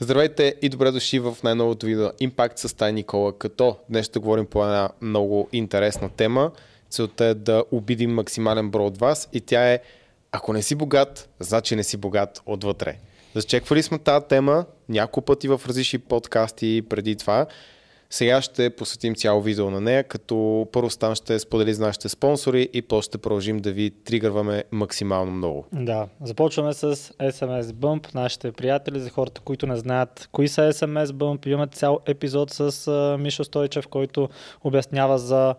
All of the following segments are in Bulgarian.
Здравейте и добре дошли в най-новото видео Impact с Тай Никола, като днес ще говорим по една много интересна тема. Целта е да обидим максимален брой от вас и тя е ако не си богат, значи не си богат отвътре. Зачеквали сме тази тема няколко пъти в различни подкасти преди това. Сега ще посветим цяло видео на нея, като първо стан ще сподели с нашите спонсори и после ще продължим да ви тригърваме максимално много. Да, започваме с SMS Bump, нашите приятели, за хората, които не знаят кои са SMS Bump. Имаме цял епизод с Мишо Стойчев, който обяснява за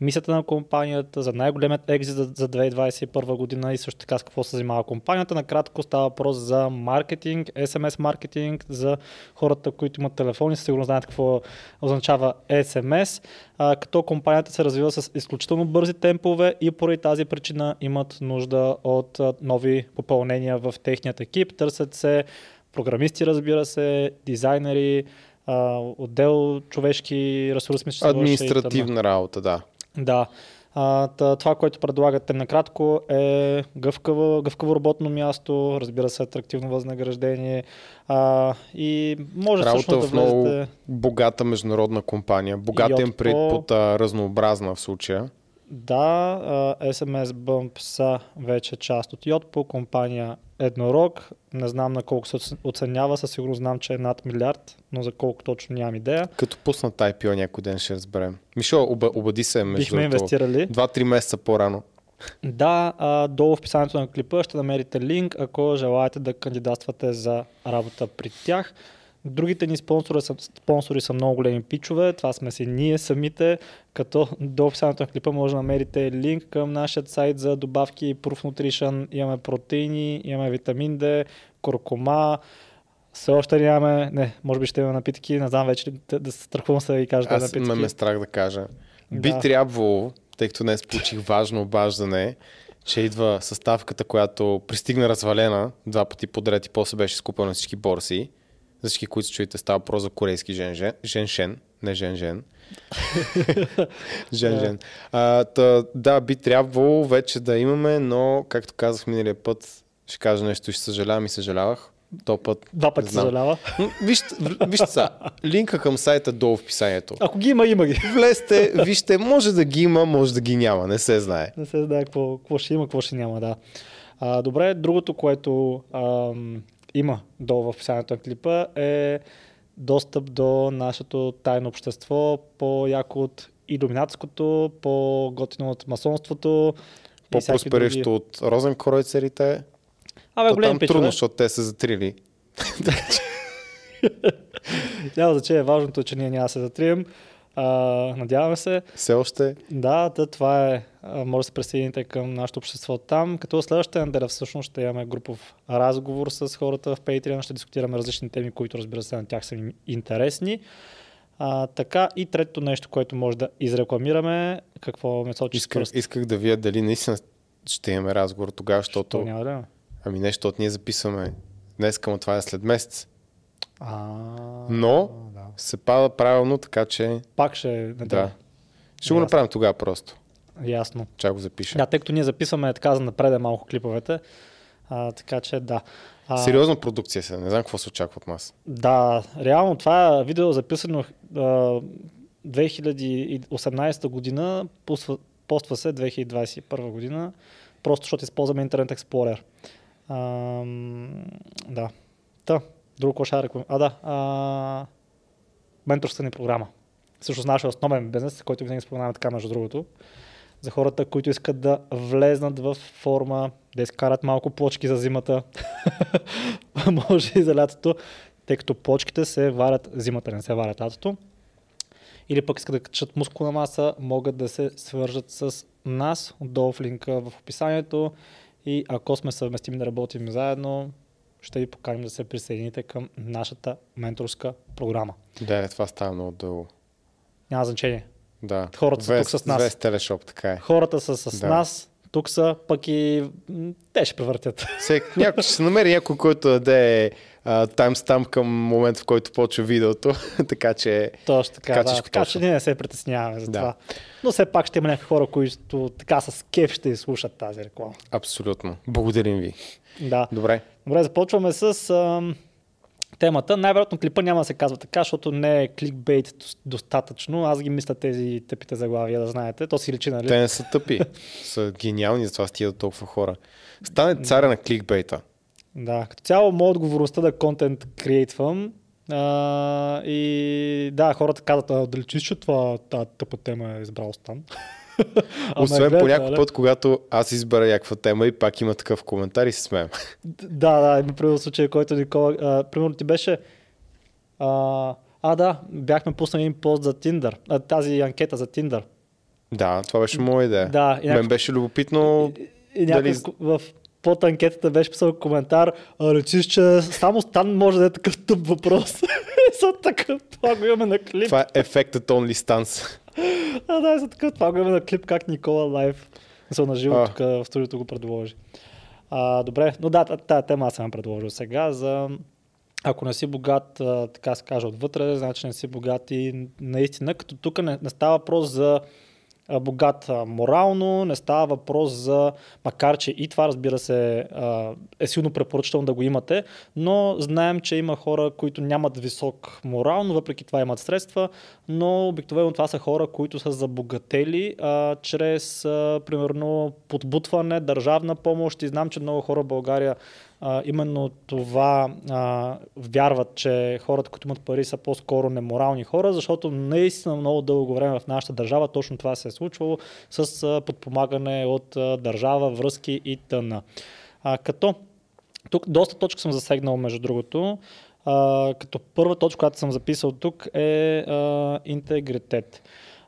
мисията на компанията, за най-големият екзит за, за 2021 година и също така с какво се занимава компанията. Накратко става въпрос за маркетинг, SMS маркетинг, за хората, които имат телефони, сигурно знаят какво означава SMS, а, като компанията се развива с изключително бързи темпове и поради тази причина имат нужда от а, нови попълнения в техният екип. Търсят се програмисти, разбира се, дизайнери, отдел човешки ресурси. Административна работа, да. Да. А, това, което предлагате накратко е гъвкаво, гъвкаво работно място, разбира се, атрактивно възнаграждение а, и може Работа всъщност да влезете... много богата международна компания. Богатен пред под разнообразна в случая. Да, SMS Bump са вече част от Yotpo, компания Еднорог. Не знам на колко се оценява, със сигурност знам, че е над милиард, но за колко точно нямам идея. Като пуснат IPO някой ден ще разберем. Мишо, обади се между Бихме инвестирали. Два-три месеца по-рано. Да, а, долу в описанието на клипа ще намерите линк, ако желаете да кандидатствате за работа при тях. Другите ни спонсори са, спонсори са много големи пичове, това сме си ние самите, като до описанието на клипа може да намерите линк към нашия сайт за добавки Proof Nutrition, имаме протеини, имаме витамин D, куркума, все още нямаме, не, може би ще имаме напитки, не знам вече да, се страхувам се да ви кажа Аз напитки. Аз ме страх да кажа. Да. Би трябвало, тъй като днес получих важно обаждане, че идва съставката, която пристигна развалена два пъти подред и после беше скупена на всички борси за всички, които се чуете, става про за корейски жен, жен, шен, не жен, жен. жен, жен. А, та, да, би трябвало вече да имаме, но, както казах миналия път, ще кажа нещо и ще съжалявам и съжалявах. То път. Два пъти съжалява. Вижте, вижте са, линка към сайта долу в писанието. Ако ги има, има ги. Влезте, вижте, може да ги има, може да ги няма, не се знае. Не се знае какво, какво ще има, какво ще няма, да. А, добре, другото, което ам, има долу в описанието на клипа е достъп до нашето тайно общество, по-яко от иллюминатското, по-готино от масонството. По-просперещо други... от розенкройцерите. Абе, големи там трудно, защото те са затрили. Няма значение, важното е, че ние няма да се затрием. А, надяваме се. Все още. Да, да, това е. Може да се присъедините към нашето общество там. Като следващата неделя всъщност ще имаме групов разговор с хората в Patreon. Ще дискутираме различни теми, които разбира се на тях са им интересни. А, така и третото нещо, което може да изрекламираме, какво ме сочи исках, исках да вия дали наистина ще имаме разговор тогава, защото... Що няма да Ами не, защото ние записваме днес към това е след месец. А, Но да. се пада правилно, така че... Пак ще... Да. Ще го направим тогава просто. Ясно. Чак го запиша. Да, тъй като ние записваме така за напред малко клиповете. А, така че да. А, Сериозна продукция се, не знам какво се очаква от нас. Да, реално това е видео записано а, 2018 година, поства, поства се 2021 година, просто защото използваме Internet Explorer. А, да. Та, друго какво ще А, да. А, менторска ни програма. Също нашия основен бизнес, който винаги споменаваме така между другото. За хората, които искат да влезнат в форма, да изкарат малко плочки за зимата, може и за лятото, тъй като плочките се варят зимата, не се варят лятото. Или пък искат да качат мускулна маса, могат да се свържат с нас, отдолу в линка в описанието. И ако сме съвместими да работим заедно, ще ви поканим да се присъедините към нашата менторска програма. Да, това става много дълго. Няма значение. Да. Хората са тук с нас. Вест телешоп, така е. Хората са с да. нас, тук са, пък и те ще превъртят. Всек, някой ще се намери някой, който да даде таймстамп към момента, в който почва видеото. така че. Точно така. Така, да, така че ние не се притесняваме за да. това. Но все пак ще има някакви хора, които така с кеф ще изслушат тази реклама. Абсолютно. Благодарим ви. Да. Добре. Добре, започваме с. Темата. Най-вероятно клипа няма да се казва така, защото не е кликбейт достатъчно. Аз ги мисля тези тъпите заглавия, да знаете. То си личи, нали? Те не са тъпи. са гениални, затова стигат толкова хора. Стане царя на кликбейта. Да, като цяло моя отговорността да контент креатвам а, и да, хората казват, а, дали че това тази тъпа тема е избрал Стан. Освен по някой път, когато аз избера някаква тема и пак има такъв коментар и се смеем. Да, да, има примерно случай, който Никола, а, примерно ти беше а, а, да, бяхме пуснали един пост за Tinder, а, тази анкета за Tinder. Да, това беше моя идея. Да, и някакъв... Мен беше любопитно и, и дали... в под анкетата беше писал коментар, речиш, че само Стан може да е такъв тъп въпрос. За такъв, това го имаме на клип. Това е ефектът Only Stans. А, да, за такъв, това го на клип, как Никола лайв се на живо тук в студиото го предложи. А, добре, но да, тази тема аз съм предложил сега за ако не си богат, така се каже отвътре, значи не си богат и наистина, като тук не, не става въпрос за богат морално, не става въпрос за, макар че и това разбира се е силно препоръчително да го имате, но знаем, че има хора, които нямат висок морал, но въпреки това имат средства, но обикновено това са хора, които са забогатели а, чрез, а, примерно, подбутване, държавна помощ. И знам, че много хора в България а, именно това а, вярват, че хората, които имат пари, са по-скоро неморални хора, защото наистина много дълго време в нашата държава точно това се е случвало с а, подпомагане от а, държава, връзки и тъна. Като тук доста точка съм засегнал, между другото. А, като първа точка, която съм записал тук е а, интегритет.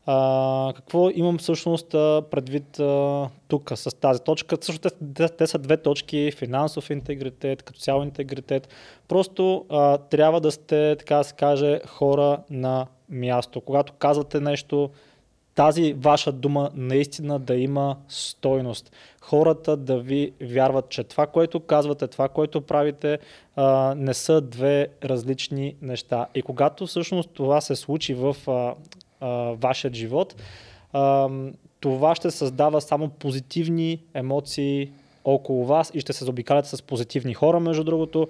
А, какво имам всъщност предвид а, тук с тази точка? Също те, те са две точки, финансов интегритет, като цяло интегритет. Просто а, трябва да сте, така да се каже, хора на място. Когато казвате нещо, тази ваша дума наистина да има стойност. Хората да ви вярват, че това, което казвате, това, което правите, а, не са две различни неща. И когато всъщност това се случи в а, вашият живот, това ще създава само позитивни емоции около вас и ще се заобикаляте с позитивни хора, между другото.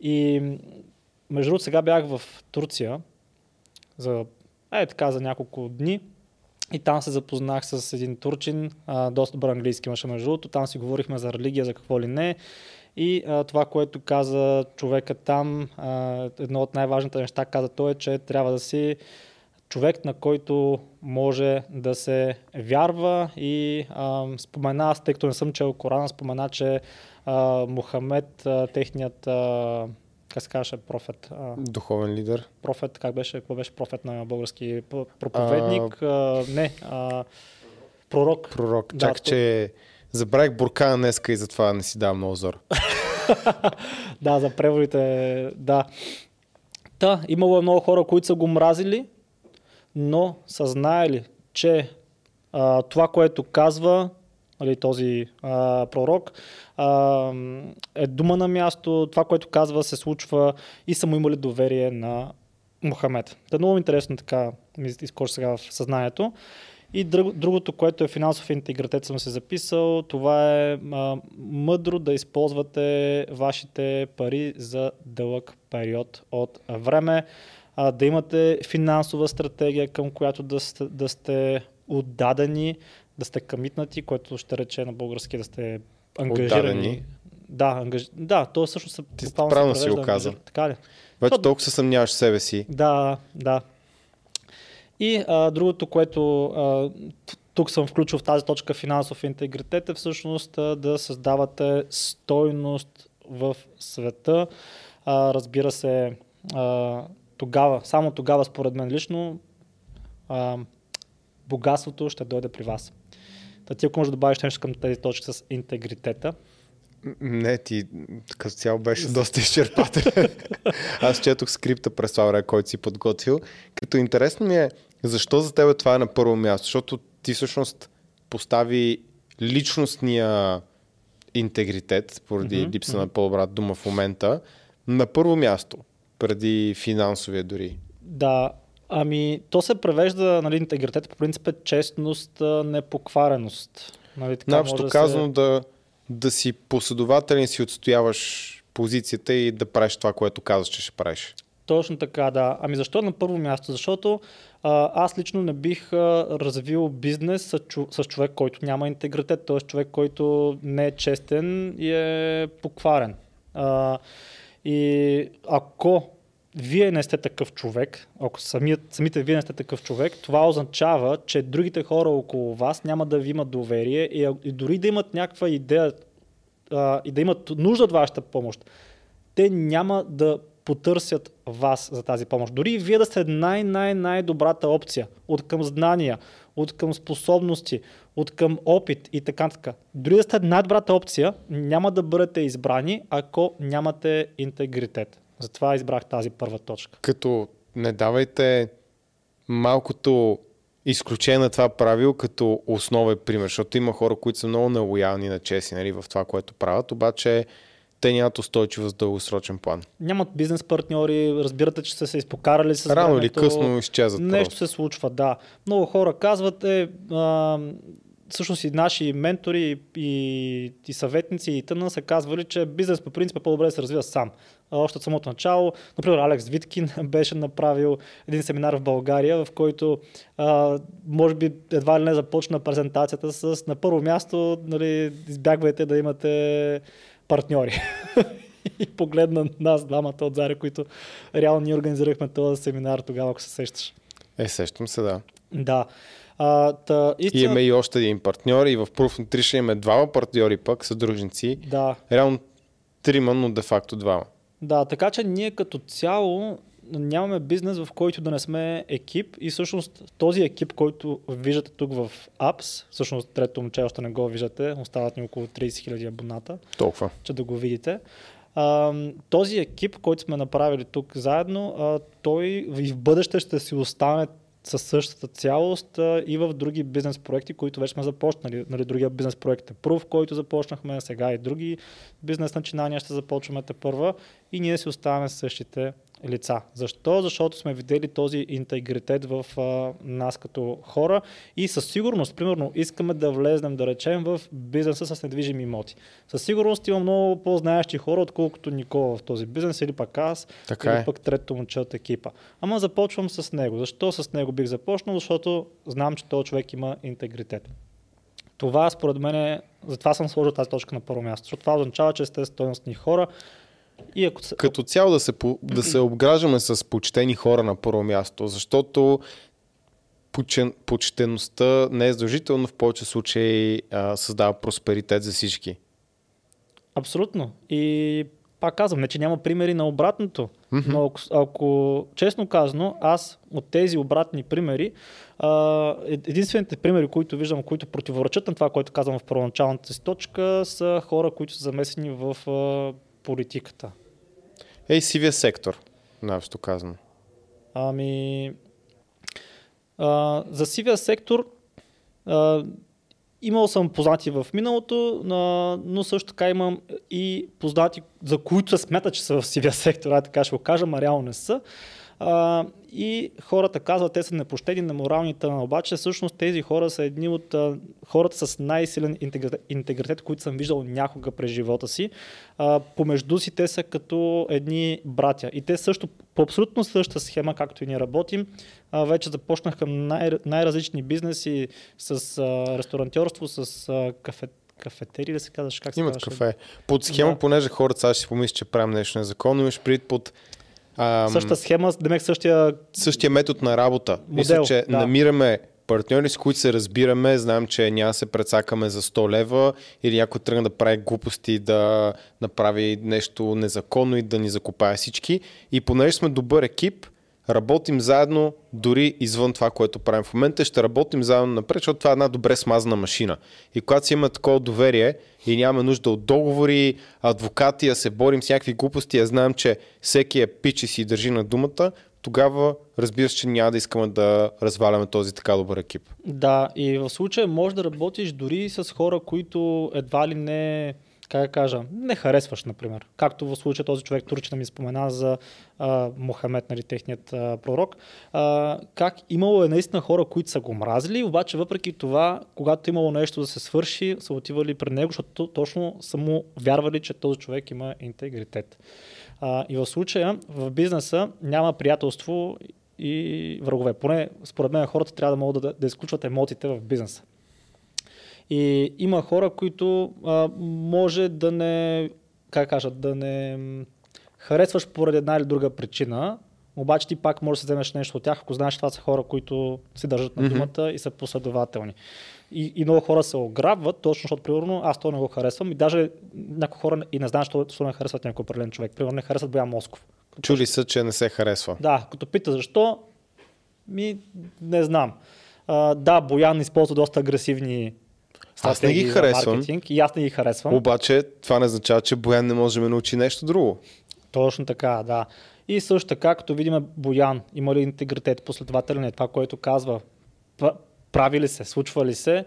И между другото сега бях в Турция за, е, така, за няколко дни и там се запознах с един турчин, доста добър английски имаше между другото, там си говорихме за религия, за какво ли не. И а, това, което каза човека там, а, едно от най-важните неща каза той е, че трябва да си човек, на който може да се вярва и а, спомена, аз тъй като не съм чел Корана, спомена, че а, Мухамед, а, техният а, как се казваше, профет? А, Духовен лидер. Профет, как беше, какво беше профет на български проповедник? А, а, не, а, пророк. Пророк. Да, Чак, то... че забравих буркана днеска и затова не си давам много зор. да, за преводите, да. Та, имало е много хора, които са го мразили, но са знаели, че а, това, което казва нали, този а, пророк, а, е дума на място, това, което казва, се случва и са му имали доверие на Мохамед. Да, много интересно така ми изкочи сега в съзнанието. И друг, другото, което е финансов интегритет, съм се записал, това е а, мъдро да използвате вашите пари за дълъг период от време а, да имате финансова стратегия, към която да сте, да сте отдадени, да сте камитнати, което ще рече на български да сте ангажирани. Отдадени. Да, ангаж... да, то всъщност се Ти правилно си го каза. Така ли? Вече то... толкова се съмняваш в себе си. Да, да. И а, другото, което а, тук съм включил в тази точка финансов интегритет е всъщност а, да създавате стойност в света. А, разбира се, а, тогава, само тогава според мен лично, а, богатството ще дойде при вас. Та ти ако можеш да добавиш нещо към тези точки с интегритета. Не, ти като цяло беше доста изчерпателен. Аз четох скрипта през това който си подготвил. Като интересно ми е, защо за теб това е на първо място? Защото ти всъщност постави личностния интегритет, поради mm-hmm. липса на по-добра дума в момента, на първо място преди финансовия дори. Да, ами то се превежда, нали, интегритет по принцип е честност, непоквареност. Нали, така Общо казано се... да, да си последователен си отстояваш позицията и да правиш това, което казваш, че ще правиш. Точно така, да. Ами защо на първо място? Защото а, аз лично не бих а, развил бизнес с, с човек, който няма интегритет, т.е. човек, който не е честен и е покварен. А, и ако вие не сте такъв човек, ако самият, самите вие не сте такъв човек, това означава, че другите хора около вас няма да ви имат доверие и, и дори да имат някаква идея а, и да имат нужда от вашата помощ, те няма да потърсят вас за тази помощ. Дори вие да сте най-най-най-добрата опция от към знания, от към способности, от към опит и така така. Дори да сте най-добрата опция, няма да бъдете избрани, ако нямате интегритет. Затова избрах тази първа точка. Като не давайте малкото изключение на това правило като основен пример, защото има хора, които са много нелоялни на чеси нали, в това, което правят, обаче те нямат устойчивост в дългосрочен план. Нямат бизнес партньори, разбирате, че са се изпокарали с Рано времето. или късно изчезват. Нещо просто. се случва, да. Много хора казват, е, а, всъщност и наши ментори и, и съветници и тъна са казвали, че бизнес по принцип е по-добре да се развива сам. Още от самото начало, например, Алекс Виткин беше направил един семинар в България, в който а, може би едва ли не започна презентацията с на първо място нали, избягвайте да имате партньори. и погледна нас двамата от Заря, които реално ние организирахме този семинар тогава, ако се сещаш. Е, сещам се, да. Да. А, та, И истина, имаме и още един партньор и в Proof Nutrition имаме двама партньори пък, съдружници. да, Реално трима, но де-факто двама. да, така че ние като цяло нямаме бизнес, в който да не сме екип и всъщност този екип, който виждате тук в Apps, всъщност трето момче още не го виждате, остават ни около 30 000 абоната, Толкова. че да го видите. А, този екип, който сме направили тук заедно, а, той и в бъдеще ще си остане със същата цялост а, и в други бизнес проекти, които вече сме започнали. Нали, другия бизнес проект е Proof, който започнахме, сега и други бизнес начинания ще започваме те първа и ние си оставаме същите лица. Защо? Защото сме видели този интегритет в а, нас като хора и със сигурност, примерно, искаме да влезнем, да речем, в бизнеса с недвижими имоти. Със сигурност има много по-знаещи хора, отколкото Никола в този бизнес или пък аз, Така или е. пък трето момче от екипа. Ама започвам с него. Защо с него бих започнал? Защото знам, че този човек има интегритет. Това според мен е, затова съм сложил тази точка на първо място, защото това означава, че сте стойностни хора и ако Като цяло да се, да се обграждаме с почтени хора на първо място, защото почен, почтеността не е задължително в повече случаи а, създава просперитет за всички. Абсолютно. И пак казвам, не че няма примери на обратното, но ако, ако честно казано, аз от тези обратни примери, а, ед- единствените примери, които виждам, които противоречат на това, което казвам в първоначалната си точка, са хора, които са замесени в а, политиката. Ей, сивия сектор, най-общо казано. Ами, а, за сивия сектор а, имал съм познати в миналото, а, но също така имам и познати, за които се смята, че са в сивия сектор, а така ще го кажа, а реално не са. А, и хората казват, те са непощени, неморални, тъна, обаче всъщност тези хора са едни от а, хората с най-силен интегритет, интегритет, които съм виждал някога през живота си. А, помежду си те са като едни братя. И те също по абсолютно същата схема, както и ние работим, а, вече започнаха най- най-различни бизнеси с а, ресторантьорство, с а, кафе, кафетери, да се казваш, как се Имат казваше? кафе. Под схема, Да. понеже хората сега ще си помислят, че правим нещо незаконно, имаш пред под ам, Същата схема, демек същия същия метод на работа. Мисля, Модел, че да. намираме партньори, с които се разбираме, знаем, че няма се прецакаме за 100 лева или някой тръгне да прави глупости, да направи нещо незаконно и да ни закопае всички. И понеже сме добър екип, работим заедно, дори извън това, което правим в момента, ще работим заедно напред, защото това е една добре смазана машина. И когато си има такова доверие и нямаме нужда от договори, адвокати, а се борим с някакви глупости, а знаем, че всеки е пич и си държи на думата, тогава разбира се, че няма да искаме да разваляме този така добър екип. Да, и в случая може да работиш дори с хора, които едва ли не как да кажа, не харесваш, например. Както в случая този човек турчина ми спомена за а, Мохамед, нали, техният а, пророк. А, как имало е наистина хора, които са го мразили, обаче въпреки това, когато имало нещо да се свърши, са отивали пред него, защото точно са му вярвали, че този човек има интегритет. А, и в случая в бизнеса няма приятелство и врагове. Поне според мен хората трябва да могат да, да изключват емоциите в бизнеса. И има хора, които а, може да не, как кажа, да не харесваш поради една или друга причина, обаче ти пак можеш да се вземеш нещо от тях, ако знаеш, това са хора, които си държат на думата mm-hmm. и са последователни. И, и много хора се ограбват, точно защото, примерно, аз то не го харесвам. И даже някои хора и не знаят, защо не харесват някой определен човек. Примерно не харесват Боян Москов. Чули са, че не се харесва. Да, като пита защо, ми не знам. А, да, Боян използва доста агресивни аз не ги харесвам. И аз не ги харесвам. Обаче това не означава, че Боян не може да ме научи нещо друго. Точно така, да. И също така, като видим Боян, има ли интегритет, последователен е това, което казва, прави ли се, случва ли се,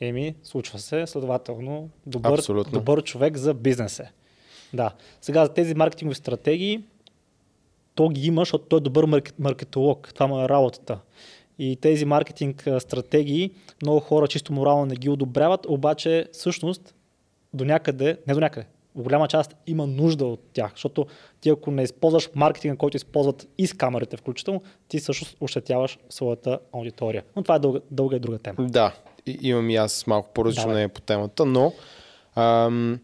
еми, случва се, следователно, добър, добър човек за бизнесе. Да. Сега за тези маркетингови стратегии, то ги има, защото той е добър маркетолог. Това му е работата. И тези маркетинг стратегии много хора чисто морално не ги одобряват, обаче всъщност до някъде, не до някъде, в голяма част има нужда от тях, защото ти ако не използваш маркетинга, който използват и с камерите включително, ти също ощетяваш своята аудитория. Но това е дълга, дълга и друга тема. Да, и, имам и аз малко по-различно да, по темата, но ам,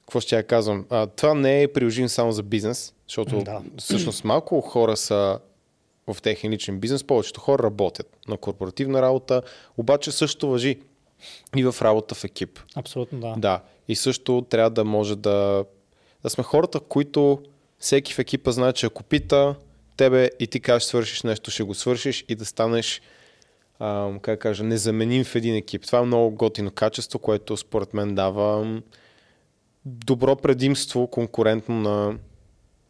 какво ще я казвам? А, това не е приложим само за бизнес, защото да. всъщност малко хора са в техен личен бизнес. Повечето хора работят на корпоративна работа, обаче също въжи и в работа в екип. Абсолютно да. Да. И също трябва да може да, да сме хората, които всеки в екипа знае, че ако пита тебе и ти кажеш свършиш нещо, ще го свършиш и да станеш а, как кажа, незаменим в един екип. Това е много готино качество, което според мен дава добро предимство конкурентно на,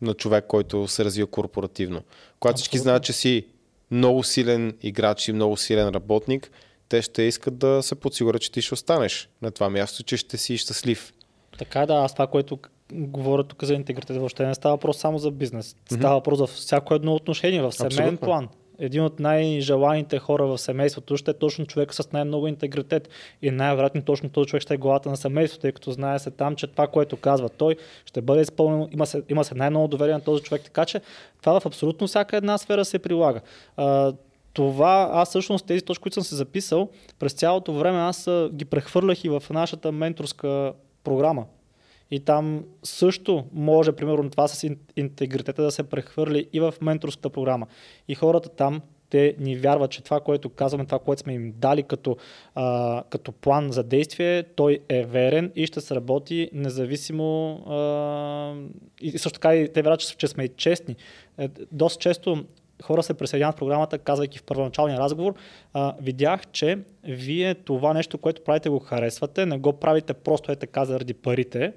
на човек, който се развива корпоративно. Когато всички знаят, че си много силен играч и много силен работник, те ще искат да се подсигурят, че ти ще останеш на това място, че ще си щастлив. Така да, аз това, което говоря тук за интегритет, въобще не става въпрос само за бизнес. Става въпрос за всяко едно отношение, в семейен план един от най-желаните хора в семейството ще е точно човек с най-много интегритет. И най-вероятно точно този човек ще е главата на семейството, тъй като знае се там, че това, което казва той, ще бъде изпълнено. Има се, има се най-много доверие на този човек, така че това в абсолютно всяка една сфера се прилага. Това, аз всъщност тези точки, които съм се записал, през цялото време аз ги прехвърлях и в нашата менторска програма. И там също може, примерно, това с интегритета да се прехвърли и в менторската програма. И хората там, те ни вярват, че това, което казваме, това, което сме им дали като, а, като план за действие, той е верен и ще се работи независимо. А, и също така и те вярват, че сме и честни. Е, доста често хора се присъединяват в програмата, казвайки в първоначалния разговор, а, видях, че вие това нещо, което правите, го харесвате, не го правите просто е така заради парите,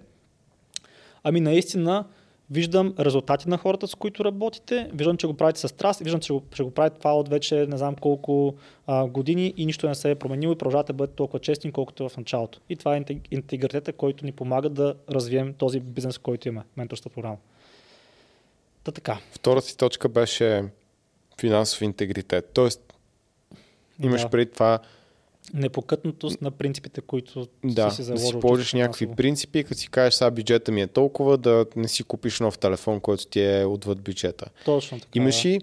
Ами наистина виждам резултати на хората, с които работите, виждам, че го правите с страст, виждам, че го, ще го правите това от вече не знам колко а, години и нищо не се е променило и продължавате да бъдете толкова честни, колкото в началото. И това е интегритета, който ни помага да развием този бизнес, който има, менторска програма. Та така. Втората си точка беше финансов интегритет. Тоест, имаш да. преди това непокътнатост на принципите, които да, си си заложил. Да си положиш някакви принципи, като си кажеш, сега бюджета ми е толкова, да не си купиш нов телефон, който ти е отвъд бюджета. Точно така. Имаш ли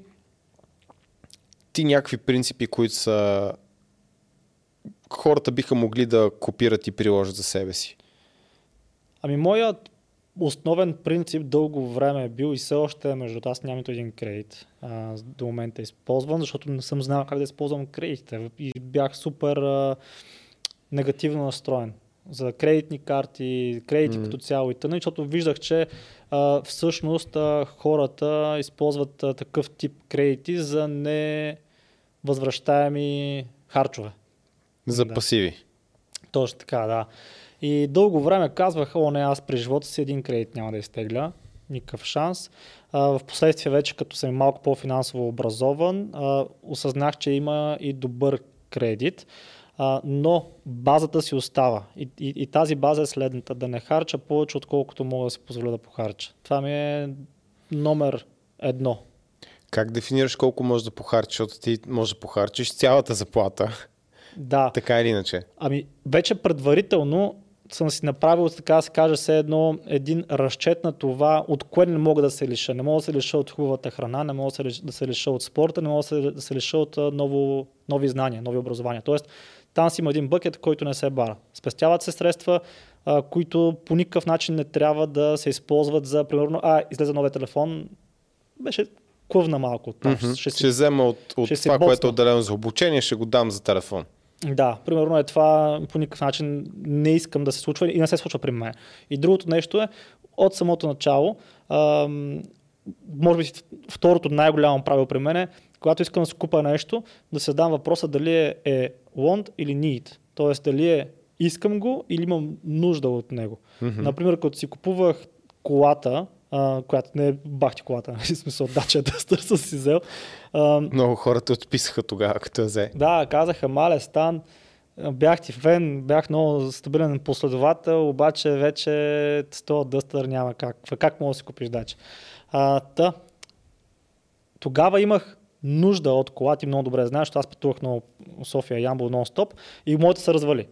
ти някакви принципи, които са хората биха могли да копират и приложат за себе си? Ами моят основен принцип дълго време е бил и все още е, между аз нямам един кредит. А, до момента използвам, защото не съм знал как да използвам кредитите и бях супер а, негативно настроен за кредитни карти, кредити mm. като цяло и тъна, защото виждах, че а, всъщност а, хората използват а, такъв тип кредити за невъзвръщаеми харчове. За да. пасиви. Точно така, да. И дълго време казвах, о не, аз при живота си един кредит няма да изтегля, никакъв шанс. А, в последствие вече, като съм малко по-финансово образован, а, осъзнах, че има и добър кредит. а, но базата си остава. И, и, и тази база е следната. Да не харча повече, отколкото мога да си позволя да похарча. Това ми е номер едно. Как дефинираш колко можеш да похарчиш, защото ти можеш да похарчиш цялата заплата? Да. Така или иначе. Ами, вече предварително съм си направил, така да се каже, все едно един разчет на това, от кое не мога да се лиша. Не мога да се лиша от хубавата храна, не мога да се лиша от спорта, не мога да се лиша от ново, нови знания, нови образования. Тоест, там си има един бъкет, който не се бара. Спестяват се средства, а, които по никакъв начин не трябва да се използват за, примерно, а, излезе новия телефон, беше клъвна малко. Там, mm-hmm. ще, си, ще взема от, от това, което е отделено за обучение, ще го дам за телефон. Да, примерно е това по никакъв начин не искам да се случва и не се случва при мен. И другото нещо е, от самото начало, ам, може би второто най-голямо правило при мен е, когато искам да си купа нещо, да се дам въпроса дали е, е want или need. Тоест дали е искам го или имам нужда от него. Mm-hmm. Например, като си купувах колата, а, която не е бахти колата, в смисъл Dacia Duster съм си взел. А, Много хора те отписаха тогава, като я взе. Да, казаха, мале, стан, бях ти фен, бях много стабилен последовател, обаче вече с този Duster няма как. Как мога да си купиш дача? А, та, тогава имах нужда от кола, ти много добре знаеш, аз пътувах на София Ямбол нон-стоп и моите се развали.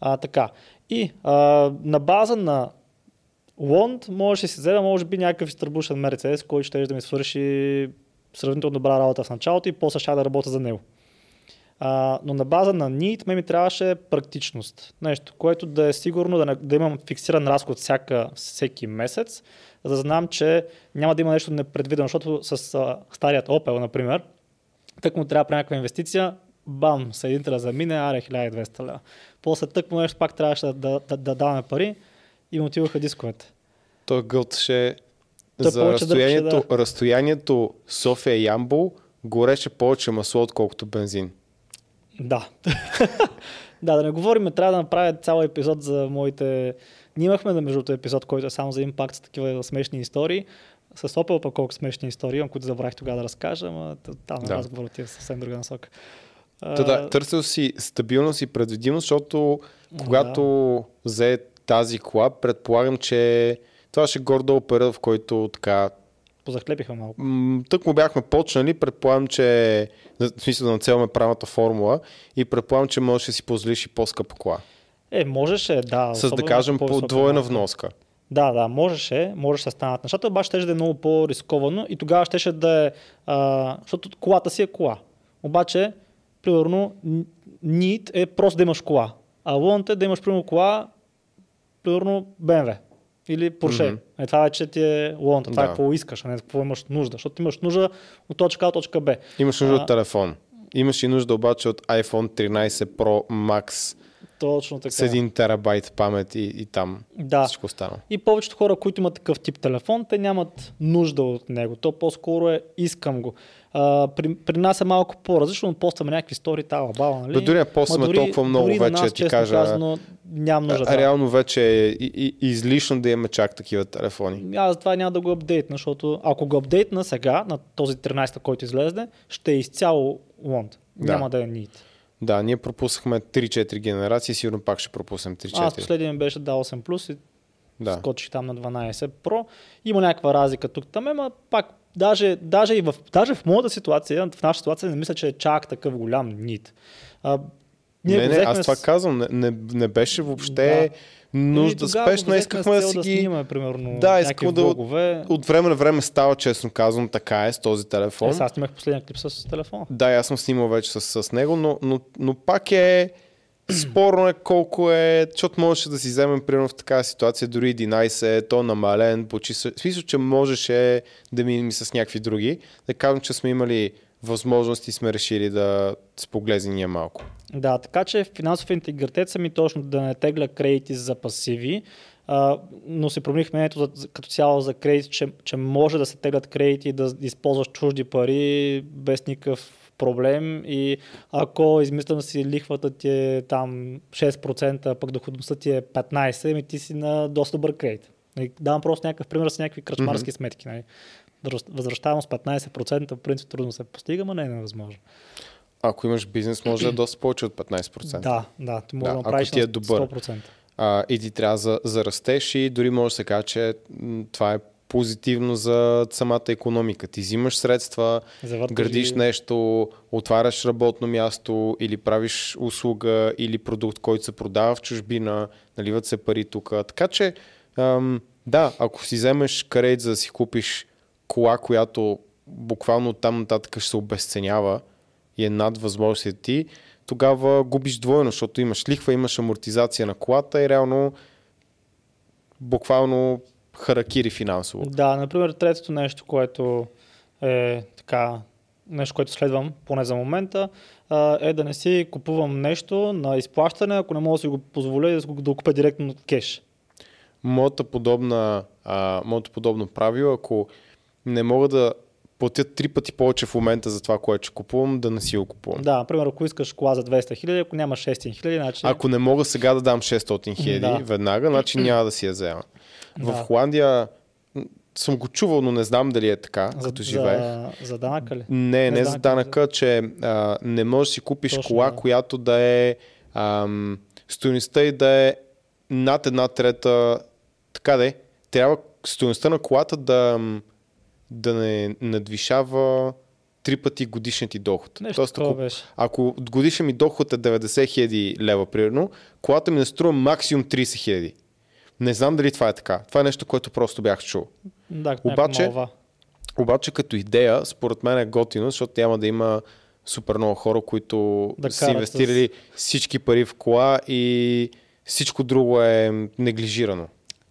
А, така. И а, на база на Лонд може да си взема, може би, някакъв изтърбушен Мерцедес, който ще да ми свърши сравнително добра работа в началото и после ще да работя за него. А, но на база на need ме ми трябваше практичност. Нещо, което да е сигурно да, да имам фиксиран разход всяка, всеки месец, за да знам, че няма да има нещо непредвидено, защото с а, старият Opel, например, тък му трябва при някаква инвестиция, бам, съединителя за мине, аре 1200 лева. После тък му нещо пак трябваше да, да, да, да даваме пари и му отиваха дисковете. Той гълташе за разстоянието, да. разстоянието София-Ямбол гореше повече масло, отколкото бензин. Да. да, да не говорим, трябва да направя цял епизод за моите... Ние имахме да между епизод, който е само за импакт с такива смешни истории. С Opel пък колко смешни истории имам, които забравих тогава да разкажа, но там да. разговорът е съвсем друга насока. Та, да, търсил си стабилност и предвидимост, защото когато да. взе тази кола, предполагам, че това ще гордо период, в който така позахлепиха малко. Тък му бяхме почнали, предполагам, че в смисъл да нацелваме правилната формула и предполагам, че можеш да си позволиш и по-скъпа кола. Е, можеше, да. С да кажем по двойна вноска. Да, да, можеше, можеше да станат нещата, обаче ще да е много по-рисковано и тогава ще да е, а, защото колата си е кола. Обаче, примерно, нит е просто да имаш кола, а лонт е да имаш примерно кола, примерно BMW или Porsche. Mm-hmm. Е, това вече ти е лонта, това е да. е какво искаш, а не какво имаш нужда. Защото имаш нужда от точка А точка Б. Имаш нужда а... от телефон. Имаш и нужда обаче от iPhone 13 Pro Max точно така. С един терабайт памет и, и там да. всичко стана. И повечето хора, които имат такъв тип телефон, те нямат нужда от него. То по-скоро е искам го. А, при, при нас е малко по-различно, постваме някакви истории, тава баба, нали? Бе, дори не постваме дори, толкова много дори вече, нас, ти кажа. Казано, нямам нужда. А, реално вече е и, и, излишно да имаме чак такива телефони. Аз затова няма да го апдейтна, защото ако го апдейтна сега, на този 13 който излезе, ще е изцяло лонд. Да. Няма да е need. Да, ние пропуснахме 3-4 генерации, сигурно пак ще пропуснем 3-4. Аз последния беше да 8 Plus и да. скочих там на 12 Pro. Има някаква разлика тук там, ама пак даже, даже, и в, даже в моята ситуация, в нашата ситуация не мисля, че е чак такъв голям нит. А, ние не, не, аз това с... казвам, не, не, не беше въобще да. нужда спешно, искахме да си да ги... Снимаме, примерно, да, искам да от, от време на време става, честно казвам, така е с този телефон. Е, аз снимах последния клип с телефона. Да, аз съм снимал вече с, с него, но, но, но пак е Спорно е колко е, защото можеше да си вземем примерно в такава ситуация дори 11, то намален, почи, в смисъл, че можеше да минем с някакви други. Да кажем, че сме имали възможности и сме решили да споглези ние малко. Да, така че финансов интегритет са ми точно да не тегля кредити за пасиви, а, но се промених мнението като цяло за кредит, че, че може да се теглят кредити и да използваш чужди пари без никакъв проблем и ако измислям си лихвата ти е там 6%, пък доходността ти е 15%, ами ти си на доста добър кредит. Нали, давам просто някакъв пример с някакви кръчмарски mm-hmm. сметки. Нали. Възвръщаемост 15%, в принцип трудно се постига, но не е невъзможно. ако имаш бизнес, може да е доста повече от 15%. Да, да, ти може Да, да, направиш ти е добър. 100%. а, и ти трябва за, за растеж и дори може да се каже, че това е позитивно за самата економика. Ти взимаш средства, Завърташ градиш нещо, отваряш работно място или правиш услуга или продукт, който се продава в чужбина, наливат се пари тук. Така че, ам, да, ако си вземеш кредит за да си купиш кола, която буквално там нататък ще се обесценява и е над възможностите ти, тогава губиш двойно, защото имаш лихва, имаш амортизация на колата и реално буквално харакири финансово. Да, например, третото нещо, което е така, нещо, което следвам, поне за момента, е да не си купувам нещо на изплащане, ако не мога да си го позволя и да, го- да купя директно от кеш. Моята подобна, а, моето подобно правило, ако не мога да платя три пъти повече в момента за това, което ще купувам, да не си го купувам. Да, например, ако искаш кола за 200 хиляди, ако няма 600 хиляди, значи... Ако не мога сега да дам 600 хиляди Да. веднага, значи няма да си я взема. В Да. Холандия м, съм го чувал, но не знам дали е така, като живеех. За, за данъка ли? Не, не, Не за данъка, че а, не можеш да си купиш Точно, кола, да. която да е ам, стоеността и да е над една трета. Така де, трябва стоеността на колата да, да не надвишава три пъти годишния ти доход. Нещо Тоест, ако, беше. ако годишен ми доход е 90 хиляди лева, примерно, колата ми не струва максимум 30 хиляди. Не знам дали това е така. Това е нещо, което просто бях чул. Да, Обаче- Обаче... Обаче като идея, според мен е готино, защото няма да има супер много хора, които Да са инвестирали всички пари в кола и всичко друго е неглижирано.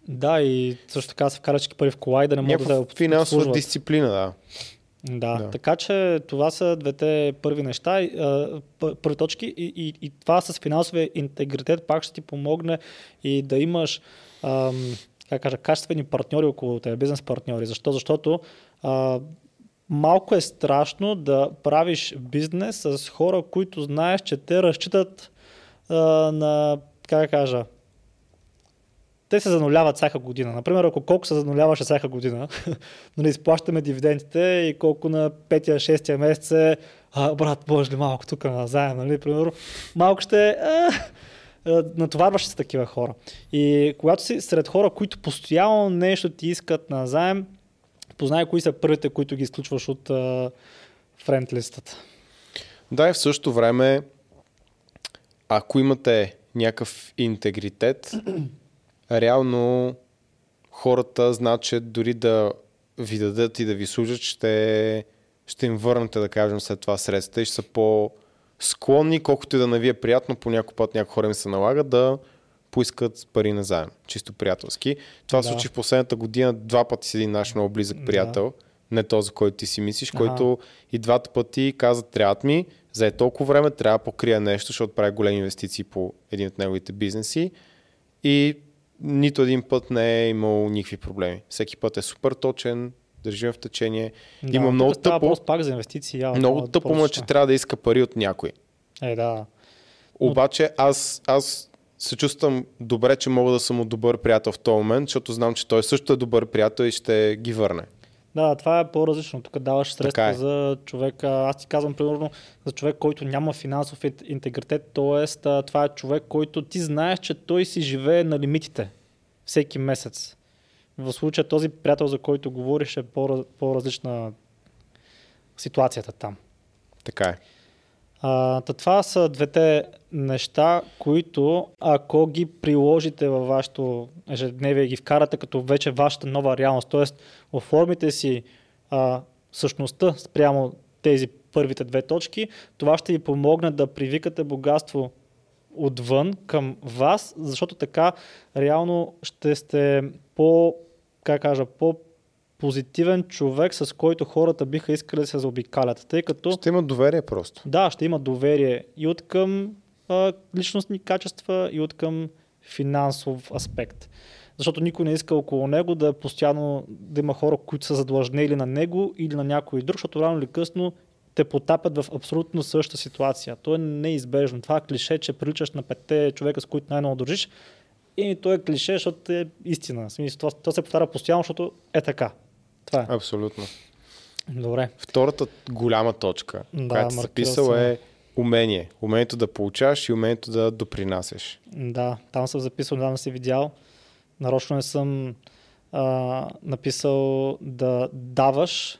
Да, и също така се вкарат пари в кола и да не могат да Някаква финансова обслужват. дисциплина, да. Да, Да. така че това са двете първи неща, първи точки и, и, и това с финансовия интегритет пак ще ти помогне и да имаш как кажа, качествени партньори около теб, бизнес партньори. Защо? Защото а, малко е страшно да правиш бизнес с хора, които знаеш, че те разчитат а, на, как да кажа, те се зануляват всяка година. Например, ако колко се зануляваше всяка година, нали, изплащаме дивидендите и колко на 5-6 месец е, а, брат, може ли малко тук на заем, нали, примерно, малко ще е, натоварваш се с такива хора. И когато си сред хора, които постоянно нещо ти искат на заем, познай кои са първите, които ги изключваш от френд листата. Да, и в същото време, ако имате някакъв интегритет, реално хората знаят, че дори да ви дадат и да ви служат, ще, ще им върнете, да кажем, след това средства и ще са по-склонни, колкото и да не ви е приятно, по някой път някои хора им се налага да поискат пари на заем, чисто приятелски. Това Да. случи в последната година два пъти с един наш много близък Да. приятел, не този, който ти си мислиш, Аха. който и двата пъти каза, трябват ми, за е толкова време, трябва да покрия нещо, защото прави големи инвестиции по един от неговите бизнеси и нито един път не е имал никакви проблеми. Всеки път е супер точен, държим в течение. Да, Има много става тъпо, пак за инвестиции. явно, много тъпо му е, че по-различно. трябва да иска пари от някой. Е, да. Обаче аз, аз се чувствам добре, че мога да съм му добър приятел в този момент, защото знам, че той също е добър приятел и ще ги върне. Да, това е по-различно. Тук даваш средства е. за човека. Аз ти казвам, примерно, за човек, който няма финансов ин- интегритет, т.е. това е човек, който ти знаеш, че той си живее на лимитите всеки месец. В случая този приятел, за който говориш, е по- по-различна ситуацията там. Така е. А, та това са двете неща, които ако ги приложите във вашето ежедневие ги вкарате като вече вашата нова реалност, т.е. оформите си а, същността спрямо тези първите две точки, това ще ви помогне да привикате богатство отвън към вас, защото така реално ще сте по, как кажа, по позитивен човек, с който хората биха искали да се заобикалят, тъй като Ще има доверие просто. да, ще има доверие и от към а, личностни качества, и от към финансов аспект. Защото никой не иска около него да е постоянно да има хора, които са задлъжнели на него или на някой друг, защото рано или късно те потапят в абсолютно същата ситуация. То е неизбежно. Това клише, че приличаш на петте човека, с които най-много държиш. И то е клише, защото е истина. Смисъл, това, това се повтаря постоянно, защото е така. Това е. Абсолютно. Добре. Втората голяма точка, Да, която си записал е умение. Умението да получаваш и умението да допринасяш. Да, там съм записал, недавно си видял. Нарочно не съм а, написал да даваш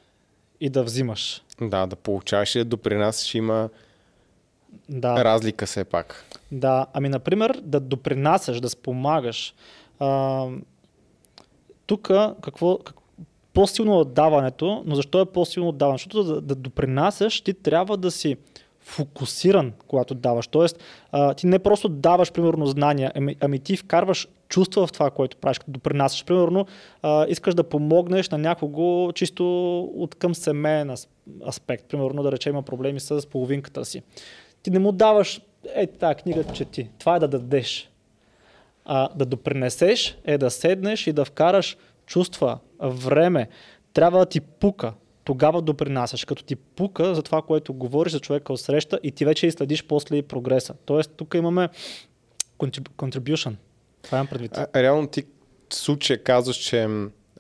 и да взимаш. Да, да получаваш и да допринасяш има Да. разлика все пак. Да, ами например да допринасяш, да спомагаш. А, тук какво, как, по-силно от даването, но защо е по-силно от даването? Защото да, да допринасяш, ти трябва да си фокусиран, когато даваш. Тоест, а, ти не просто даваш, примерно, знания, ами, ами ти вкарваш чувства в това, което правиш, като допринасяш. Примерно, а, искаш да помогнеш на някого чисто от към семейен ас- аспект. Примерно, да речем, има проблеми с половинката си. Ти не му даваш, е, тази книга чети. Това е да дадеш. А, да допринесеш е да седнеш и да вкараш чувства, време. Трябва да ти пука. Тогава допринасяш. Като ти пука за това, което говориш за човека от среща и ти вече и следиш после и прогреса. Тоест, тук имаме contrib- contribution. Това имам предвид. А, реално ти в случая казваш, че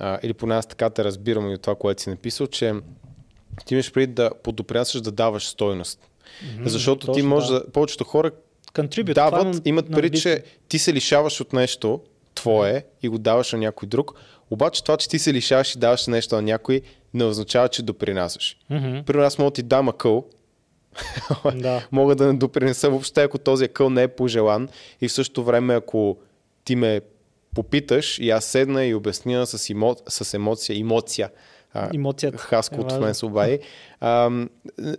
а, или поне аз така те разбирам и от това, което си написал, че ти имаш преди да подопринасяш да даваш стойност. Мгм, Защото ти точно, може да. да, повечето хора Contribute, дават, на- имат преди, че ти се лишаваш от нещо твое и го даваш на някой друг, обаче това, че ти се лишаваш и даваш нещо на някой, не означава, че допринасяш. Мгм, Примерно аз мога да ти дам акъл, Да. мога да не допринеса въобще, ако този акъл не е пожелан и в същото време, ако ти ме попиташ и аз седна и обясня с, емо, с емоция, емоция, а, Емоцията. Хаско е от мен се обади.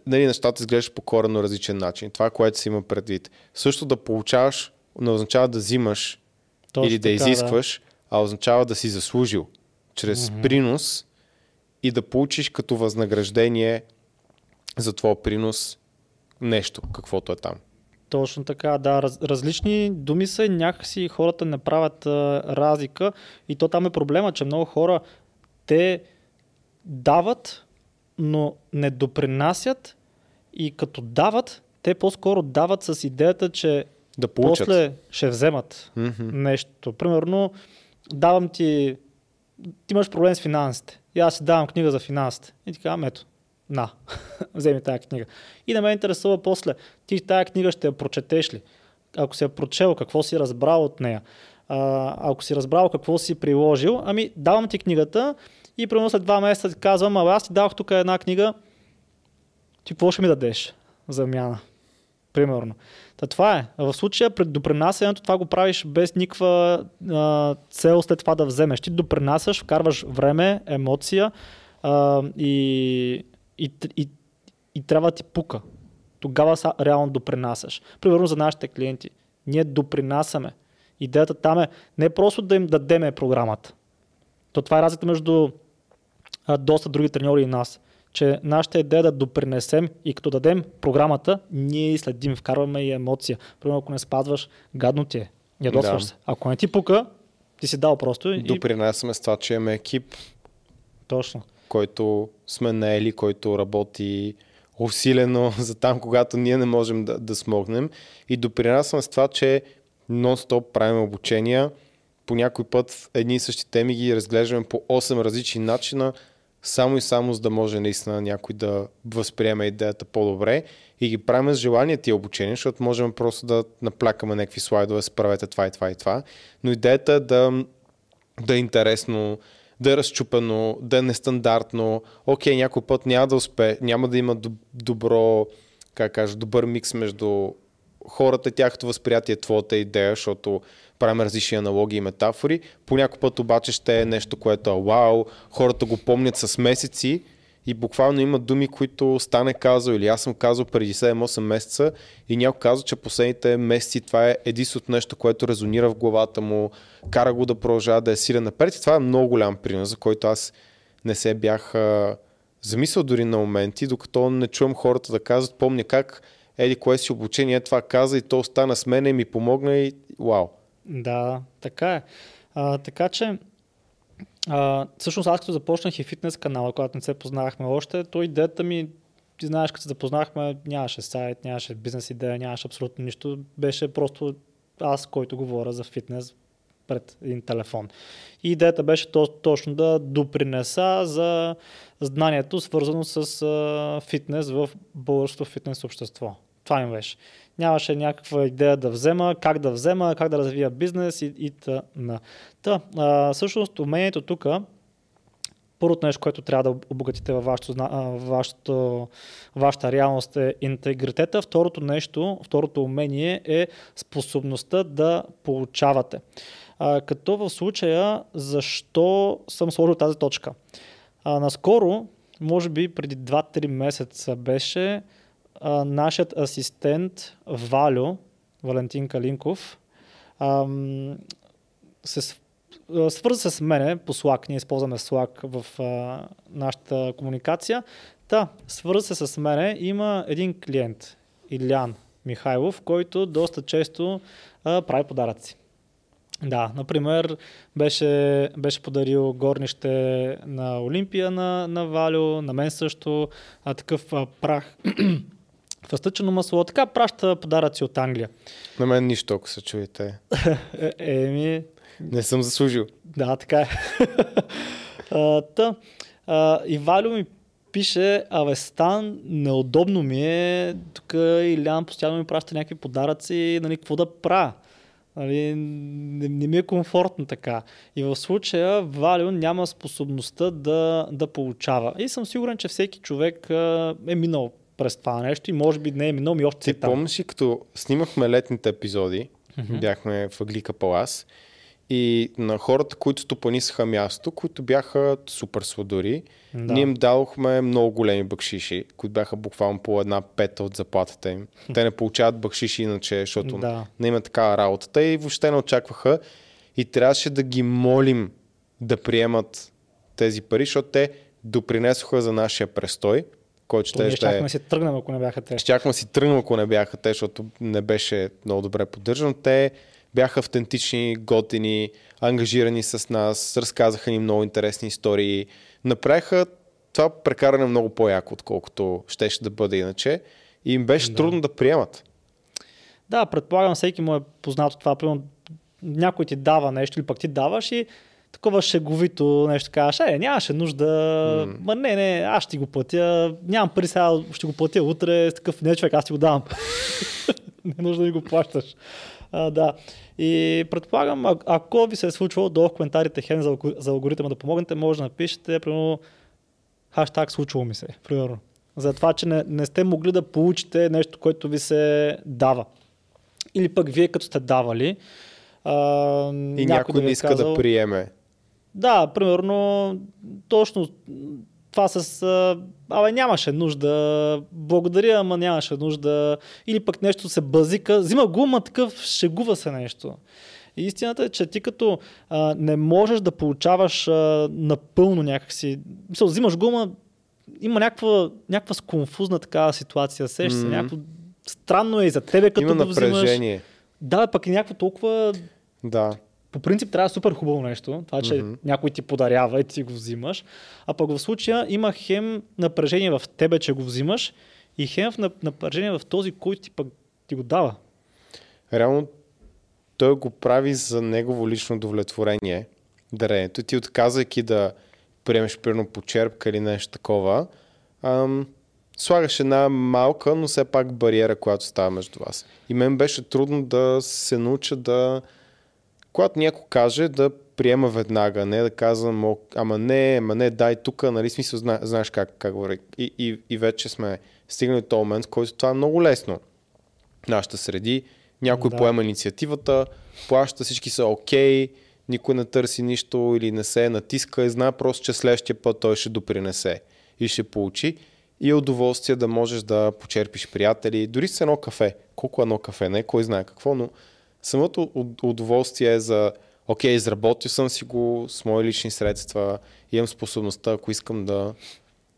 Нали, нещата изглеждаш по коренно различен начин. Това, което си има предвид. Също да получаваш не означава да взимаш Точно или да така, изискваш, а означава да си заслужил. Чрез Мгм. принос и да получиш като възнаграждение за твоя принос нещо, каквото е там. Точно така, да. Раз, различни думи са и някакси хората не правят а, разлика. И то там е проблема, че много хора те дават, но не допринасят и като дават, те по-скоро дават с идеята, че Да получат. после ще вземат Мгм. нещо. Примерно, давам ти, ти имаш проблем с финансите. И аз си давам книга за финансите. И ти казвам, ето, на, вземи тази книга. И да ме интересува после, ти тази книга ще я прочетеш ли? Ако си я прочел, какво си разбрал от нея? А, ако си разбрал какво си приложил, ами давам ти книгата и примерно след два месеца ти казвам, а аз ти дадох тук една книга, ти какво ще ми дадеш замяна? Примерно. Та това е. В случая пред допринасянето това го правиш без никаква а, цел след това да вземеш. Ти допринасяш, вкарваш време, емоция а, и, и, и, и трябва ти пука. Тогава са, реално допринасяш. Примерно за нашите клиенти. Ние допринасяме. Идеята там е не просто да им дадеме програмата. То това е разлика между а, доста други треньори и нас. Че нашата идея да допринесем и като дадем програмата, ние следим, вкарваме и емоция. Примерно, ако не спазваш, гадно ти е. Ядосваш Да. се. Ако не ти пука, ти си дал просто и Допринасяме с това, че имаме екип, точно. който сме наели, който работи усилено за там, когато ние не можем да, да смогнем. И допринасяме с това, че нон-стоп правим обучения. По някой път едни и същи теми ги разглеждаме по 8 различни начина, само и само за да може наистина някой да възприеме идеята по-добре и ги правим с желание тия обучения, защото можем просто да наплякаме някакви слайдове, справете това и това и това. Но идеята е да, да е интересно, да е разчупено, да е нестандартно. Окей, някой път няма да успее, няма да има доб- добро, как кажа, добър микс между хората, тяхното възприятие, твоята идея, защото правим различни аналогии и метафори. По път обаче ще е нещо, което е вау, хората го помнят с месеци и буквално има думи, които стане казал или аз съм казал преди 7-8 месеца и някой казва, че последните месеци това е единственото нещо, което резонира в главата му, кара го да продължава да е силен напред и това е много голям принос, за който аз не се бях а, замислял дори на моменти, докато не чувам хората да казват, помня как еди кое си обучение това каза и то остана с мене и ми помогна и вау. Да, така е. А, така че, а, всъщност аз като започнах и фитнес канала, когато не се познавахме още, то идеята ми, ти знаеш, като се запознахме, нямаше сайт, нямаше бизнес идея, нямаше абсолютно нищо. Беше просто аз, който говоря за фитнес пред един телефон. И идеята беше то, точно да допринеса за знанието, свързано с а, фитнес в българското фитнес общество. Това им беше. Нямаше някаква идея да взема, как да взема, как да развия бизнес и, и т.н. Та, а, всъщност умението тук първото нещо, което трябва да обогатите във вашето, вашето, вашата реалност е интегритета. Второто нещо, второто умение е способността да получавате. А, като в случая, защо съм сложил тази точка? А, наскоро, може би преди 2-3 месеца беше, нашият асистент Валю, Валентин Калинков, ам, се свърза с мене по Slack, ние използваме Slack в а, нашата комуникация. Та, свърза се с мене, има един клиент, Илян Михайлов, който доста често а, прави подаръци. Да, например, беше, беше подарил горнище на Олимпия на, на Валю, на мен също, а, такъв а, прах фъстъчено масло. Така праща подаръци от Англия. На мен нищо, ако се чуете. е, еми... Не съм заслужил. Да, така е. а, та, а, и Валю ми пише, абе Стан, неудобно ми е, тук Илян постоянно ми праща някакви подаръци, нали, какво да правя? Нали, не, не ми е комфортно така. И в случая Валю няма способността да, да получава. И съм сигурен, че всеки човек е минал през това нещо и може би не е минал ми още Ти там. помниш ли, като снимахме летните епизоди, mm-hmm. бяхме в Аглика Палас и на хората, които стопанисаха място, които бяха супер сладори, да. ние им дадохме много големи бакшиши, които бяха буквално по една пета от заплатата им. Те не получават бакшиши иначе, защото да. не има такава работата и въобще не очакваха и трябваше да ги молим да приемат тези пари, защото те допринесоха за нашия престой който ще, ще е... си тръгнем, ако не бяха те. Щяхме си тръгнем, ако не бяха те, защото не беше много добре поддържан. Те бяха автентични, готини, ангажирани с нас, разказаха ни много интересни истории, направиха това прекаране много по-яко, отколкото щеше да бъде иначе. И им беше да. трудно да приемат. Да, предполагам, всеки му е познато това. Примерно, някой ти дава нещо или пък ти даваш и такова шеговито нещо кажеш, е, нямаше нужда, mm. ма не, не, аз ще го платя, нямам пари сега, ще го платя утре, с такъв не човек, аз ти го давам. не е нужда да ми го плащаш. А, да. И предполагам, а, ако ви се е случвало долу в коментарите хен за, за алгоритъма да помогнете, може да напишете, примерно, хаштаг случвало ми се, примерно. За това, че не, не сте могли да получите нещо, което ви се дава. Или пък вие като сте давали, а, и някой, някой не иска казал, да приеме. Да, примерно, точно това с... Абе, нямаше нужда, благодаря, ама нямаше нужда. Или пък нещо се базика, взима го, ама такъв шегува се нещо. И истината е, че ти като а, не можеш да получаваш а, напълно някакси... Мисъл, взимаш го, ама има някаква, някаква сконфузна такава ситуация. Сеш се, някакво странно е и за тебе, като има го напрежение. взимаш. Да, пък и някакво толкова да по принцип трябва супер хубаво нещо, това, че mm-hmm. някой ти подарява и ти го взимаш, а пък в случая има хем напрежение в тебе, че го взимаш и хем в напрежение в този, който ти пък ти го дава. Реално той го прави за негово лично удовлетворение, дарението. Ти отказвайки да приемеш примерно почерпка или нещо такова, ам, слагаш една малка, но все пак бариера, която става между вас. И мен беше трудно да се науча да когато някой каже да приема веднага, не да казвам, ама не, ама не, дай тук, нали, смисъл, зна, знаеш как, как говори. И, и, и вече сме стигнали този момент, в който това е много лесно. Нашата среди, някой да. поема инициативата, плаща, всички са окей, okay, никой не търси нищо или не се натиска и знае просто, че следващия път той ще допринесе и ще получи. И е удоволствие да можеш да почерпиш приятели, дори с едно кафе. Колко едно кафе, не кой знае какво, но самото удоволствие е за окей, изработил съм си го с мои лични средства, имам способността, ако искам да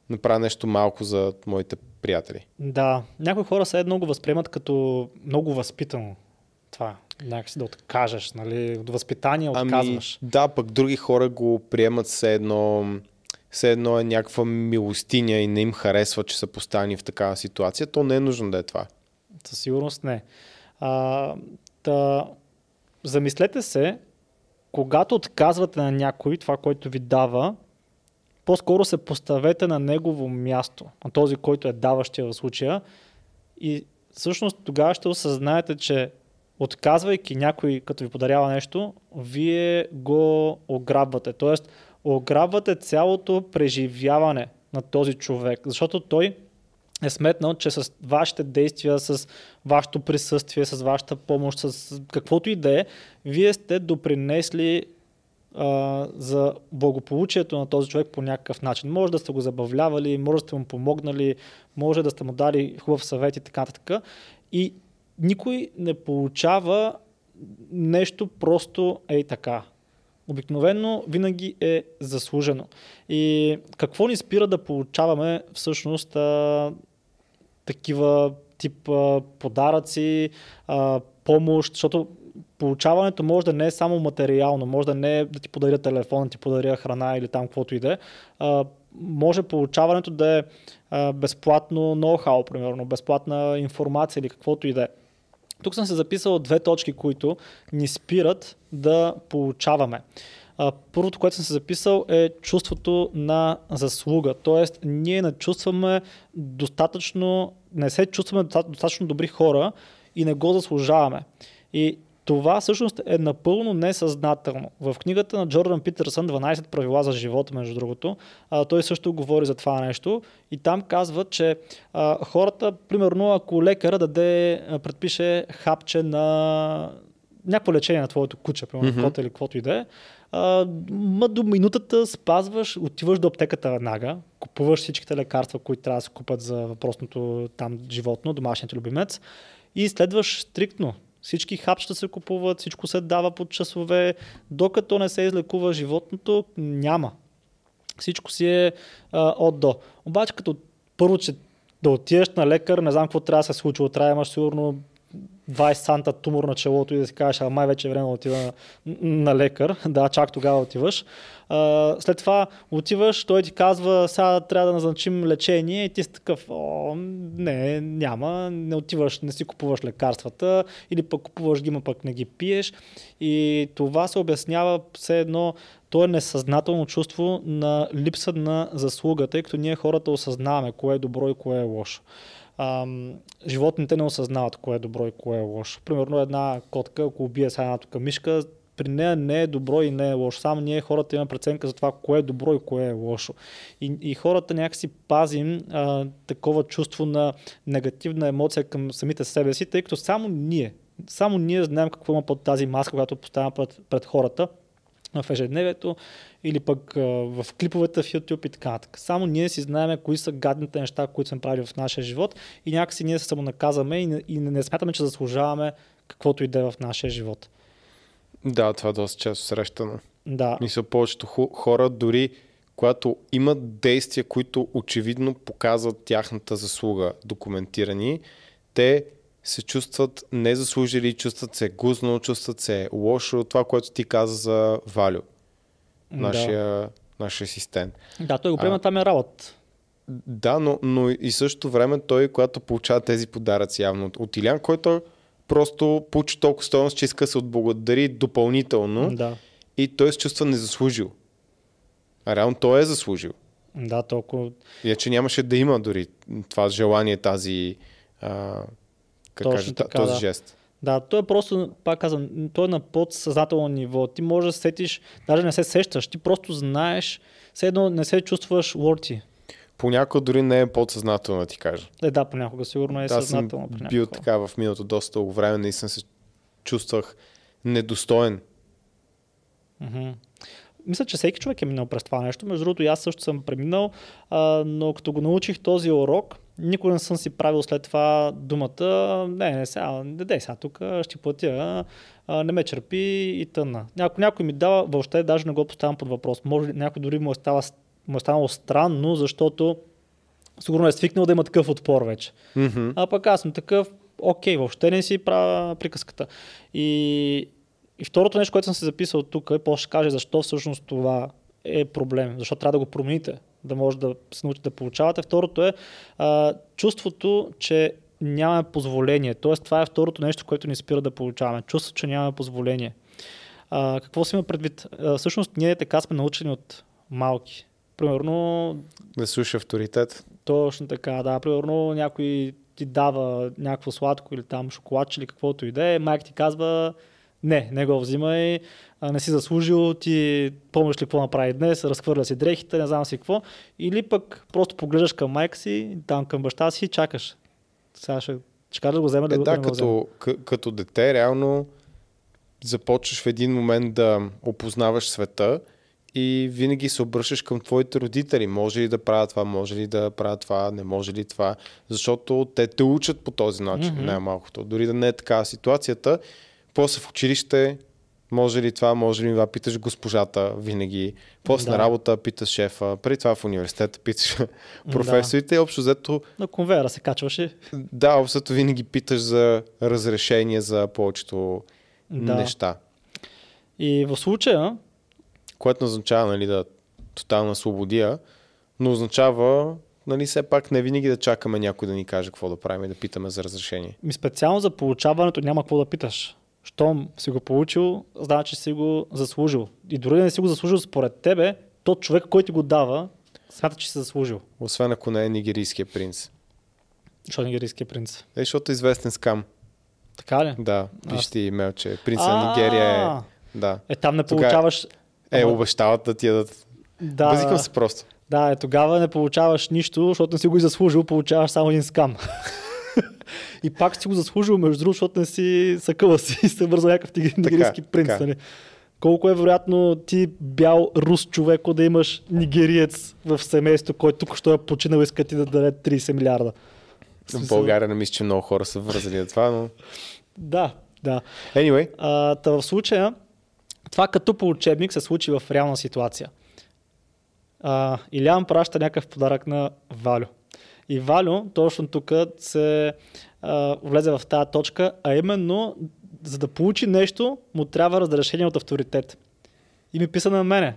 направя нещо малко за моите приятели. Да, някои хора се много възприемат като много възпитано това, някакси да откажеш, нали, до възпитание ами, отказваш. Ами, да, пък други хора го приемат все едно, все едно е някаква милостиня и не им харесва, че са поставени в такава ситуация, то не е нужно да е това. Със сигурност не. А, Та, замислете се, когато отказвате на някой това, което ви дава, по-скоро се поставете на негово място, на този, който е даващия в случая и всъщност тогава ще осъзнаете, че отказвайки някой, като ви подарява нещо, вие го ограбвате. Тоест, ограбвате цялото преживяване на този човек, защото той е сметнал, че с вашите действия, с вашето присъствие, с вашата помощ, с каквото и да е, вие сте допринесли а, за благополучието на този човек по някакъв начин. Може да сте го забавлявали, може да сте му помогнали, може да сте му дали хубав съвет и така нататък. И никой не получава нещо просто ей така. Обикновено винаги е заслужено. И какво ни спира да получаваме всъщност такива тип а, подаръци, а, помощ, защото получаването може да не е само материално, може да не е да ти подаря телефон, да ти подаря храна или там каквото и да е. Може получаването да е а, безплатно ноу-хау, примерно, безплатна информация или каквото и да е. Тук съм се записал две точки, които ни спират да получаваме. А, първото, което съм се записал е чувството на заслуга. Тоест, ние не чувстваме достатъчно, не се чувстваме достатъчно добри хора и не го заслужаваме. И това всъщност е напълно несъзнателно. В книгата на Джордан Питърсън 12 правила за живота, между другото, той също говори за това нещо и там казва, че хората, примерно ако лекара даде, предпише хапче на някакво лечение на твоето куче, примерно mm-hmm. или каквото и да е, ма до минутата спазваш, отиваш до аптеката веднага, купуваш всичките лекарства, които трябва да се купат за въпросното там животно, домашният любимец и следваш стриктно всички хапчета се купуват, всичко се дава под часове. Докато не се излекува животното, няма. Всичко си е а, от до. Обаче като първо, че да отидеш на лекар, не знам какво трябва да се случва. Трябва имаш сигурно 20 санта тумор на челото и да си кажеш, а май вече е време да отида на, на лекар. Да, чак тогава отиваш. А, след това отиваш, той ти казва, сега трябва да назначим лечение и ти си такъв, О, не, няма, не отиваш, не си купуваш лекарствата или пък купуваш ги, но пък не ги пиеш. И това се обяснява все едно, то е несъзнателно чувство на липса на заслуга, тъй като ние хората осъзнаваме кое е добро и кое е лошо ам, животните не осъзнават кое е добро и кое е лошо. Примерно една котка, ако убие сега една тук мишка, при нея не е добро и не е лошо. Само ние хората имаме преценка за това кое е добро и кое е лошо. И, и хората някакси пазим а, такова чувство на негативна емоция към самите себе си, тъй като само ние, само ние знаем какво има под тази маска, която поставяме пред, пред хората в ежедневието или пък а, в клиповете в YouTube и така нататък. Само ние си знаем кои са гадните неща, които сме правили в нашия живот и някакси ние се самонаказваме и не, и не смятаме, че заслужаваме каквото и да е в нашия живот. Да, това е доста често срещано. Да. Мисля, повечето хора дори когато имат действия, които очевидно показват тяхната заслуга, документирани, те се чувстват незаслужили, чувстват се гузно, чувстват се лошо. Това, което ти каза за Валю, нашия, да. нашия асистент. Да, той го приема, там е работа. Да, но, но и същото време той, когато получава тези подаръци явно от Илян, който просто получи толкова стоеност, че иска се отблагодари допълнително да. и той се чувства незаслужил. А реално той е заслужил. Да, толкова. Иначе нямаше да има дори това желание, тази а, как Точно кажа, така, този да. жест. Да, той е просто, пак казвам, той е на подсъзнателно ниво. Ти може да сетиш, даже не се сещаш, ти просто знаеш, все едно не се чувстваш worthy. Понякога дори не е подсъзнателно, да ти кажа. Е, да, понякога сигурно е да, съзнателно. Съм бил така в миналото доста дълго време, наистина се чувствах недостоен. Mm-hmm. Мисля, че всеки човек е минал през това нещо. Между другото, аз също съм преминал, а, но като го научих този урок, никога не съм си правил след това думата, не, не сега, не дай сега тук, ще платя, не ме черпи и тъна. Няко, някой ми дава, въобще даже не го поставям под въпрос. Може някой дори му е, става, му е станало странно, защото сигурно е свикнал да има такъв отпор вече. Mm-hmm. А пък аз съм такъв, окей, въобще не си правя приказката. И, и второто нещо, което съм се записал тук е, после ще кажа защо всъщност това е проблем, защото трябва да го промените да може да се научите да получавате. Второто е а, чувството, че нямаме позволение. Тоест, това е второто нещо, което ни спира да получаваме. Чувството, че нямаме позволение. А, какво си има предвид? А, всъщност, ние така сме научени от малки. Примерно... Да слуша авторитет. Точно така, да. Примерно някой ти дава някакво сладко или там шоколад или каквото и да е, майка ти казва не, не го взимай, не си заслужил, ти помниш ли какво направи днес, разхвърля си дрехите, не знам си какво. Или пък просто поглеждаш към майка си, там към баща си и чакаш. Сега ще, ще кажа да го вземе, да, Е, го- да, да го като, като дете, реално започваш в един момент да опознаваш света и винаги се обръщаш към твоите родители. Може ли да правят това, може ли да правят това, не може ли това, защото те те учат по този начин, Мгм. най-малкото. Дори да не е такава ситуацията, после в училище, може ли това, може ли това, питаш госпожата винаги, после Да. на работа питаш шефа, преди това в университета питаш професорите и общо взето На конвейера се качваше. да, общо винаги питаш за разрешение за повечето Да. неща. И в случая, Което означава нали, да тотална свободия, но означава нали, все пак не винаги да чакаме някой да ни каже какво да правим и да питаме за разрешение. ми специално за получаването няма какво да питаш. Щом си го получил, значи си го заслужил. И дори да не си го заслужил според тебе, то човек, който ти го дава, смята, че си заслужил. Освен ако не е нигерийския принц. Защото нигерийския принц. Е, защото е известен скам. Така ли? Да, Аз- пиш ти имейл, че принца на Нигерия е... Да. Е, там не получаваш... Е, обещават да ти дадат. Да, Базикам се просто. да, е, тогава не получаваш нищо, защото не си го и заслужил, получаваш само един скам. и пак си го заслужил, между другото, защото не си съкъла си и се вързал някакъв нигерийски принц. Нали? Колко е вероятно ти бял рус човек да имаш нигериец в семейство, който тук що е починал и иска ти да даде 30 милиарда. В България не мисля, че много хора са вързали на това, но... Да, да. Anyway, А, та в случая, това като по учебник се случи в реална ситуация. А, Илян праща някакъв подарък на Валю. И Валю точно тук се а, влезе в тази точка, а именно за да получи нещо, му трябва разрешение от авторитет. И ми писа на мене.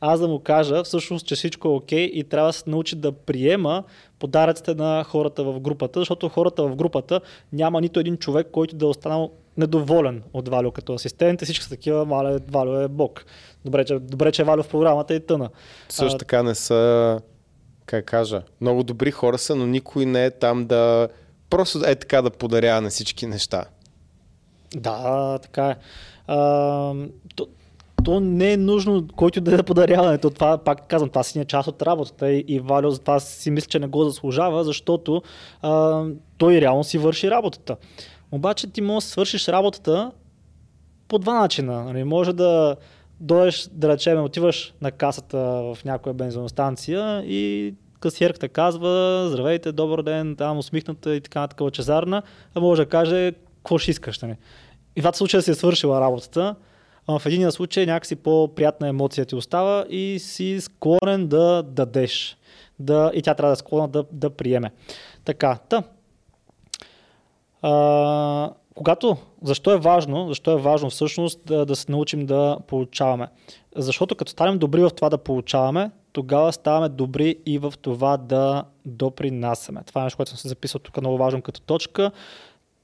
Аз да му кажа всъщност, че всичко е окей и трябва да се научи да приема подаръците на хората в групата, защото хората в групата няма нито един човек, който да е останал недоволен от Валю като асистент. И всички са такива, мале, Валю е бог. Добре, че, добре, че е Валю в програмата и тъна. Също така не са, как кажа, много добри хора са, но никой не е там да просто е така да подарява на всички неща. Да, така е. А, то, то не е нужно, който да е подаряването. Това, пак казвам, това си не е част от работата и, и Валио за това си мисля, че не го заслужава, защото а, той реално си върши работата. Обаче ти можеш да свършиш работата по два начина. Нали, може да дойдеш, да речем, отиваш на касата в някоя бензиностанция и касиерката казва, здравейте, добър ден, там усмихната и така нататък лъчезарна, а може да каже, какво ще искаш. Нали? И в двата случая си е свършила работата, а в единия случай някакси по-приятна емоция ти остава и си склонен да дадеш. Да, и тя трябва да е склонна да, да приеме. Така, та. А, когато, защо е важно, защо е важно всъщност да, да се научим да получаваме? Защото като станем добри в това да получаваме, тогава ставаме добри и в това да допринасяме. Това е нещо, което съм се записал тук много важно като точка.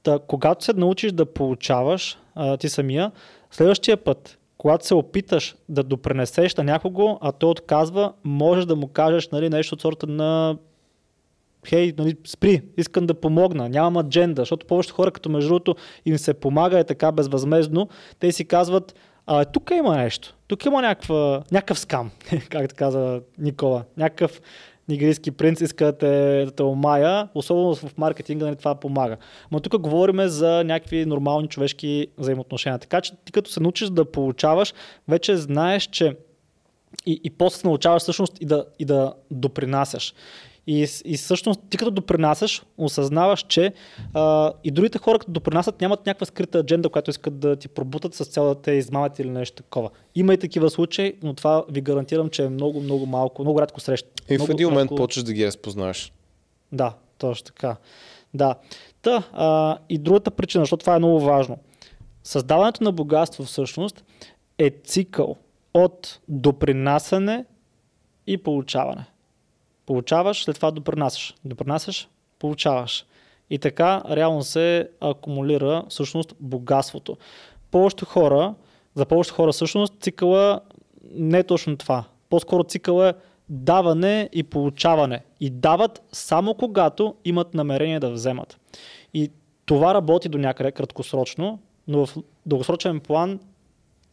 Та, когато се научиш да получаваш а, ти самия, следващия път, когато се опиташ да допринесеш на някого, а той отказва, можеш да му кажеш нали, нещо от сорта на хей, нали, спри, искам да помогна, нямам адженда, защото повечето хора, като между другото им се помага е така безвъзмезно, те си казват, а тук има нещо, тук има някаква, някакъв скам, както каза Никола, някакъв нигерийски принц иска да те, да те омая, особено в маркетинга нали, това помага. Но тук говорим за някакви нормални човешки взаимоотношения. Така че ти като се научиш да получаваш, вече знаеш, че и, и после се научаваш всъщност и да, и да допринасяш. И, и всъщност ти като допринасяш, осъзнаваш, че а, и другите хора като допринасят нямат някаква скрита адженда, която искат да ти пробутат с цялата да те измамят или нещо такова. Има и такива случаи, но това ви гарантирам, че е много, много малко, много рядко среща. И в много един момент рядко- почваш да ги разпознаваш. да, точно така. Да. Та, а, и другата причина, защото това е много важно. Създаването на богатство всъщност е цикъл от допринасяне и получаване. Получаваш, след това допринасяш. Допринасяш, получаваш. И така реално се акумулира всъщност богатството. Повечето хора, за повечето хора всъщност цикъла не е точно това. По-скоро цикъла е даване и получаване. И дават само когато имат намерение да вземат. И това работи до някъде краткосрочно, но в дългосрочен план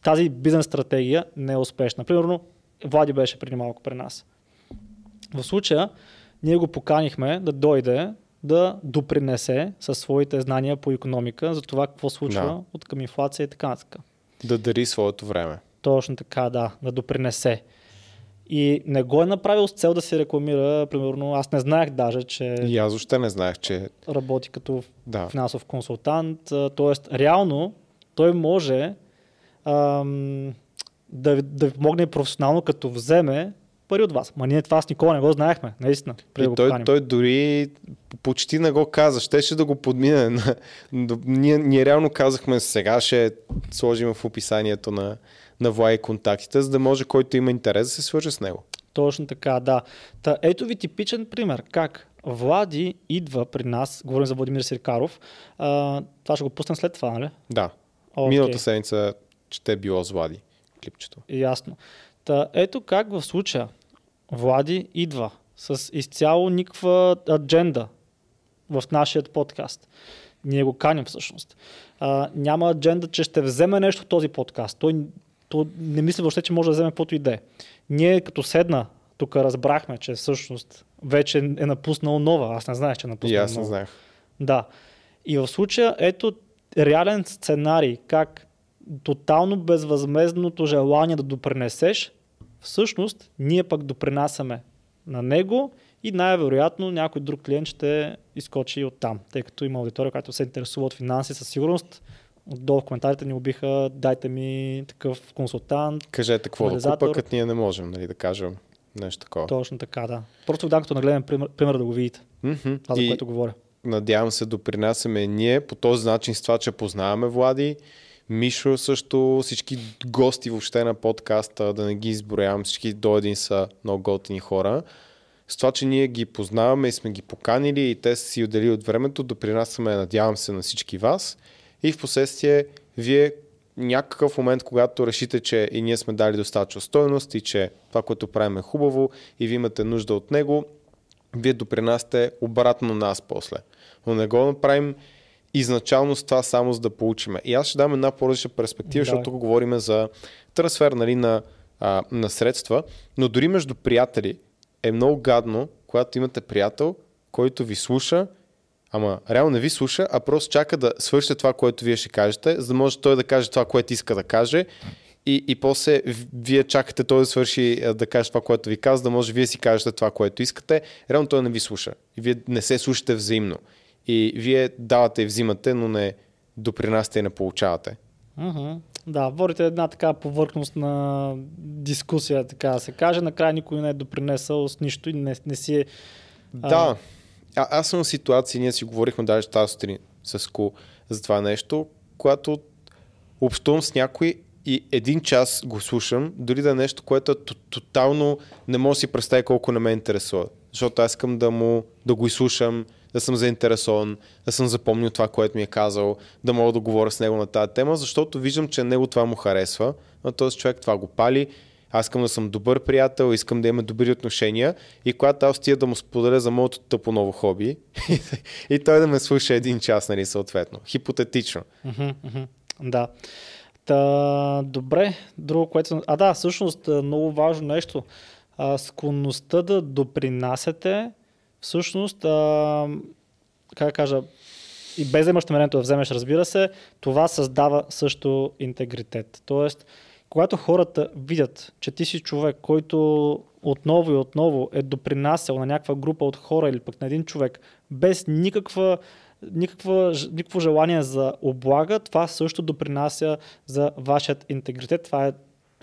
тази бизнес стратегия не е успешна. Примерно, Влади беше преди малко при нас. В случая, ние го поканихме да дойде да допринесе със своите знания по економика за това какво случва Да. от към инфлация и така нататък. Да дари своето време. Точно така, да, да допринесе. И не го е направил с цел да се рекламира, примерно, аз не знаех даже, че И аз въобще не знаех, че работи като да. финансов консултант. Тоест, реално той може ам, да, да ви помогне професионално, като вземе пари от вас. Ма ние това с Никола не го знаехме, наистина. Да И го той, поканим. той дори почти не го каза. Щеше да го подмине. ние, ние реално казахме сега ще сложим в описанието на, на Влай контактите, за да може който има интерес да се свърже с него. Точно така, да. Та, ето ви типичен пример. Как Влади идва при нас, говорим за Владимир Сиркаров, а, това ще го пуснем след това, нали? Да. Окей. Миналата седмица ще е било с Влади клипчето. Ясно. Та, ето как в случая Влади идва с изцяло никаква адженда в нашия подкаст. Ние го каним всъщност. А, няма адженда, че ще вземе нещо този подкаст. Той, той не мисли въобще, че може да вземе каквото и да е. Ние като седна, тук разбрахме, че всъщност вече е напуснал нова. Аз не знаех, че е И напуснал аз не нова. знаех. Да. И в случая ето реален сценарий, как тотално безвъзмезното желание да допринесеш, всъщност ние пък допринасяме на него и най-вероятно някой друг клиент ще изкочи и оттам, тъй като има аудитория, която се интересува от финанси със сигурност. Отдолу в коментарите ни убиха, дайте ми такъв консултант. Кажете какво да купа, като ние не можем нали, да кажем нещо такова. Точно така, да. Просто дам като нагледен пример, пример да го видите. Мгм. Това, за И което говоря. надявам се допринасяме ние по този начин с това, че познаваме Влади, Мишо също, всички гости въобще на подкаста, да не ги изброявам, всички до един са много готини хора. С това, че ние ги познаваме и сме ги поканили и те са си отдели от времето, допринасяме, надявам се, на всички вас. И в последствие, вие някакъв момент, когато решите, че и ние сме дали достатъчно стойност и че това, което правим е хубаво и ви имате нужда от него, вие допринасяте обратно на нас после. Но не го направим изначално с това само за да получиме. И аз ще дам една по-различна перспектива, Давай. защото тук говорим за трансфер нали, на, а, на средства, но дори между приятели е много гадно, когато имате приятел, който ви слуша, ама реално не ви слуша, а просто чака да свършите това, което вие ще кажете, за да може той да каже това, което иска да каже и, и после вие чакате той да свърши да каже това, което ви казва, да може вие си кажете това, което искате. Реално той не ви слуша. И вие не се слушате взаимно. И вие давате и взимате, но не допринасяте и не получавате. Мгм. Да, водите една така повърхностна дискусия, така да се каже. Накрая никой не е допринесъл с нищо и не, не си е... Да. А, аз съм в ситуация, ние си говорихме даже тази сутрин с Ку за това нещо, когато общувам с някой и един час го слушам, дори да е нещо, което е то- тотално не мога да си представя колко не ме интересува. Защото аз искам да му да го изслушам, да съм заинтересован, да съм запомнил това, което ми е казал, да мога да говоря с него на тази тема, защото виждам, че него това му харесва, на този човек това го пали. Аз искам да съм добър приятел, искам да имаме добри отношения и когато аз стия да му споделя за моето тъпо ново хоби и той да ме слуша един час, нали, съответно. Хипотетично. Да. Та, добре, друго, което... А да, всъщност а, много важно нещо. Склонността да допринасяте, всъщност, а, как да кажа, и без да имаш намерението да вземеш, разбира се, това създава също интегритет. Тоест, когато хората видят, че ти си човек, който отново и отново е допринасял на някаква група от хора или пък на един човек, без никаква, никаква, никакво желание за облага, това също допринася за вашият интегритет. Това е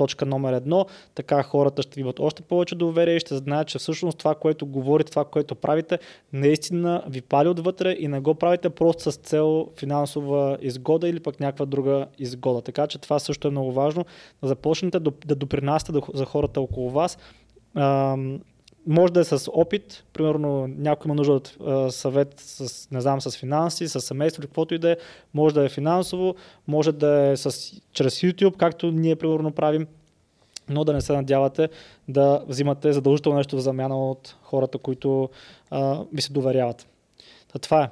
точка номер едно. Така хората ще имат още повече доверие и ще знаят, че всъщност това, което говорите, това, което правите, наистина ви пали отвътре и не го правите просто с цел финансова изгода или пък някаква друга изгода. Така че това също е много важно. Да започнете да, допринасяте до- за хората около вас. Може да е с опит, примерно някой има нужда от а, съвет с, не знам, с финанси, с семейство или каквото и да е, може да е финансово, може да е с, чрез YouTube, както ние примерно правим. но да не се надявате да взимате задължително нещо в замяна от хората, които а, ви се доверяват. Та това е.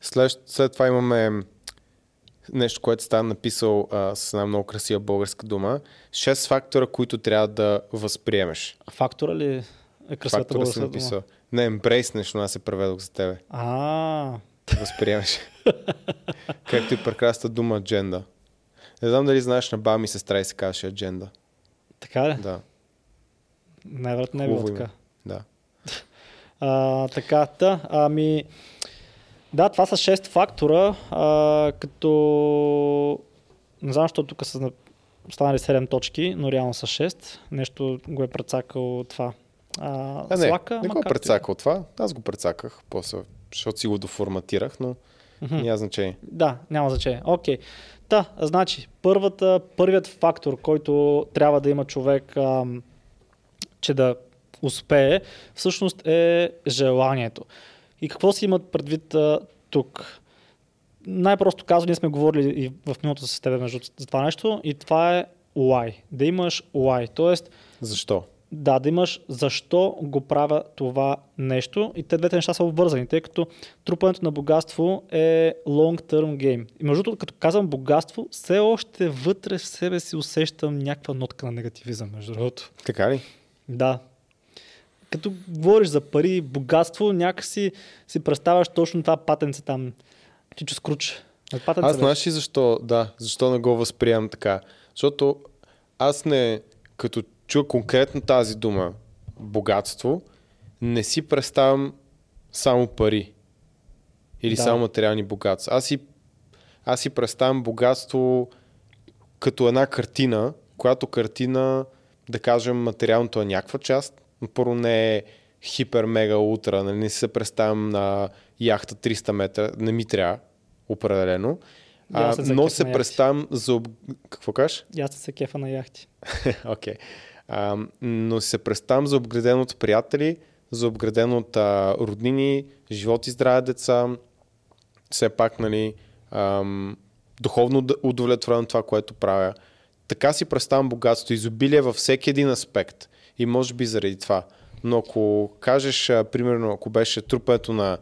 След, след това имаме нещо, което става написал а, с една много красива българска дума. Шест фактора, които трябва да възприемеш. Фактора ли е красивата Фактора си българска дума? Не, ембрейс нещо, аз се преведох за тебе. А, Възприемеш. Както и прекрасната дума адженда. Не знам дали знаеш, на баба ми сестра и се казваше адженда. така ли? Да, Най-вероятно не е било така. Да. А, така, та, ами... Да, това са 6 фактора, а, като... Не знам, защо тук са на- станали 7 точки, но реално са 6. Нещо го е прецакал това. А, А, не, Слака, не го е. прецакал това. Аз го прецаках, после, защото си го доформатирах, но Мгм. няма значение. Да, няма значение. Окей. Та, значи, първата, първият фактор, който трябва да има човек, ам, че да успее, всъщност е желанието. И какво си имат предвид а, тук? Най-просто казано, ние сме говорили и в миналото с теб между за това нещо и това е why. Да имаш why. Тоест, Защо? Да, да имаш защо го правя това нещо и те двете неща са обвързани, тъй като трупането на богатство е long-term game. И между другото, като казвам богатство, все още вътре в себе си усещам някаква нотка на негативизъм, между другото. Така ли? Да. Като говориш за пари, богатство, някакси си представяш точно това патенце там. Чичо скруч. Патенце, Аз знаеш ли защо, да, защо не го възприемам така? Защото аз не, като чуя конкретно тази дума, богатство, не си представям само пари. Или Да. само материални богатства. Аз си, аз си представям богатство като една картина, която картина, да кажем, материалното е някаква част, но първо не е хипер, мега, утра, нали, не се представям на яхта 300 метра, не ми трябва, определено. А, се но се представям за... Какво кажеш? И аз се кефа на яхти. Окей. А, но се представям за обграден от приятели, за обграден от а, роднини, живот и здраве деца, все пак, нали, ам, духовно удовлетворен това, което правя. Така си представям богатство, изобилие във всеки един аспект. И може би заради това. Но ако кажеш, а, примерно, ако беше трупането на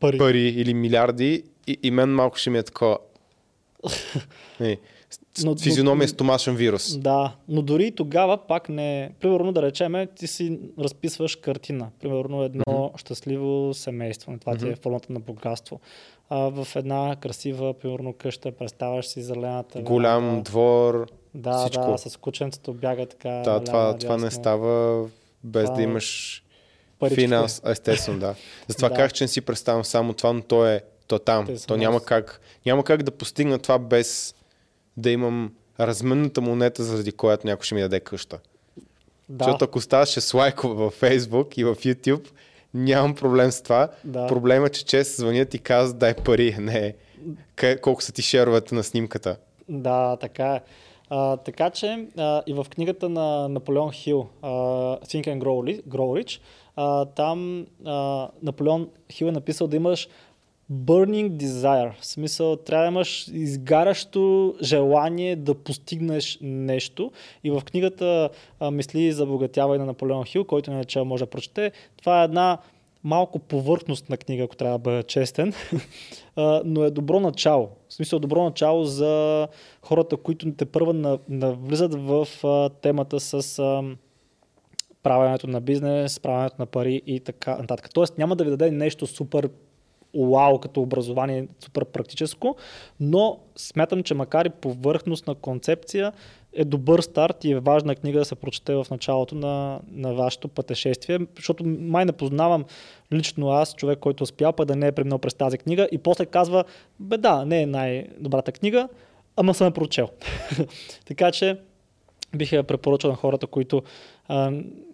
Пари. пари или милиарди, и, и мен малко ще ми е такова. С- Но- физиономия но- с томашен вирус. Да, но дори и тогава пак не... Примерно да речеме, ти си разписваш картина. Примерно едно mm-hmm. щастливо семейство. Това ти е формата на богатство. А, в една красива, примерно къща, представяш си зелената. Голям веранда. двор. Да, всичко. да, с кученцето бяга така. Да, това, това не става без Това да имаш Парички. финанс. Естествено, да. Затова Да. казах, че не си представям само това, но то е, то там. Те То няма как, няма как да постигна това без да имам разменната монета, заради която някой ще ми даде къща. Да, Защото ако ставаше с лайкове във Facebook и в YouTube, нямам проблем с това. Да. Проблема е, че често звънят и казват дай пари, не колко са ти шеровете на снимката. Да, така е. А, така че а, и в книгата на Наполеон Хил, а, Think and Grow Rich, а, там а, Наполеон Хил е написал да имаш burning desire. В смисъл, трябва да имаш изгарящо желание да постигнеш нещо. И в книгата Мисли за богатяване на Наполеон Хил, който не може да прочете, това е една малко повърхностна книга, ако трябва да бъда честен, но е добро начало. В смисъл добро начало за хората, които те първа на, навлизат в темата с правенето на бизнес, правенето на пари и така нататък. Тоест няма да ви даде нещо супер вау като образование, супер практическо, но смятам, че макар и повърхностна концепция, е добър старт и е важна книга да се прочете в началото на, на вашето пътешествие, защото май не познавам лично аз, човек, който успял пък да не е преминал през тази книга и после казва, бе да, не е най-добрата книга, ама съм я прочел. така че бих я препоръчал на хората, които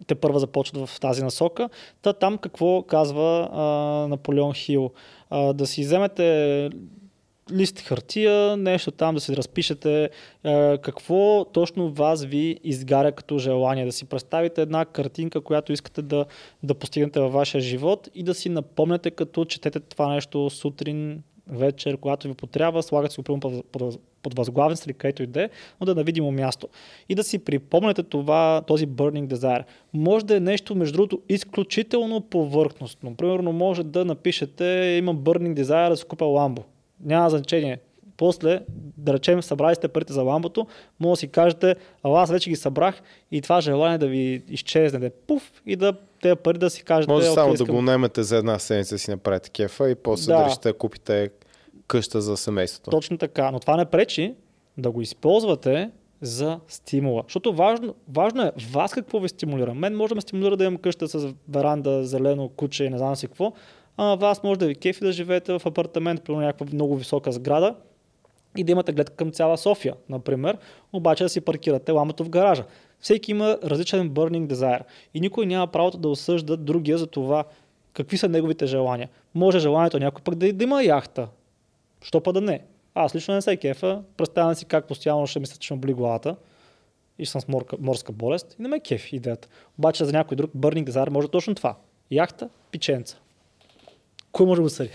те първа започват в тази насока. Та там какво казва а, Наполеон Хил? А, да си вземете лист хартия, нещо там да си разпишете а, какво точно вас ви изгаря като желание. Да си представите една картинка, която искате да, да постигнете във вашия живот и да си напомняте като четете това нещо сутрин вечер, когато ви потрябва, слагате си го под, под, възглавница или където и да е, но да е на видимо място. И да си припомняте това, този burning desire. Може да е нещо, между другото, изключително повърхностно. Примерно може да напишете, имам burning desire да си купя ламбо. Няма значение после, да речем, събрали сте парите за ламбото, може да си кажете, ала аз вече ги събрах и това желание да ви изчезне, да пуф и да тези пари да си кажете. Може само искам... да го наймете за една седмица си направите кефа и после да, да решите да купите къща за семейството. Точно така, но това не пречи да го използвате за стимула. Защото важно, важно е вас какво ви стимулира. Мен може да ме стимулира да имам къща с веранда, зелено куче и не знам си какво, а вас може да ви кефи да живеете в апартамент при някаква много висока сграда и да имате гледка към цяла София, например, обаче да си паркирате ламето в гаража. Всеки има различен burning desire и никой няма правото да осъжда другия за това какви са неговите желания. Може желанието някой пък да, да има яхта. Що па да не? Аз лично не се кефа, представям си как постоянно ще мисля, че ме боли главата и съм с морска, морска болест и не ме кеф идеята. Обаче за някой друг burning desire може точно това. Яхта, пиченца. Кой може да го съди?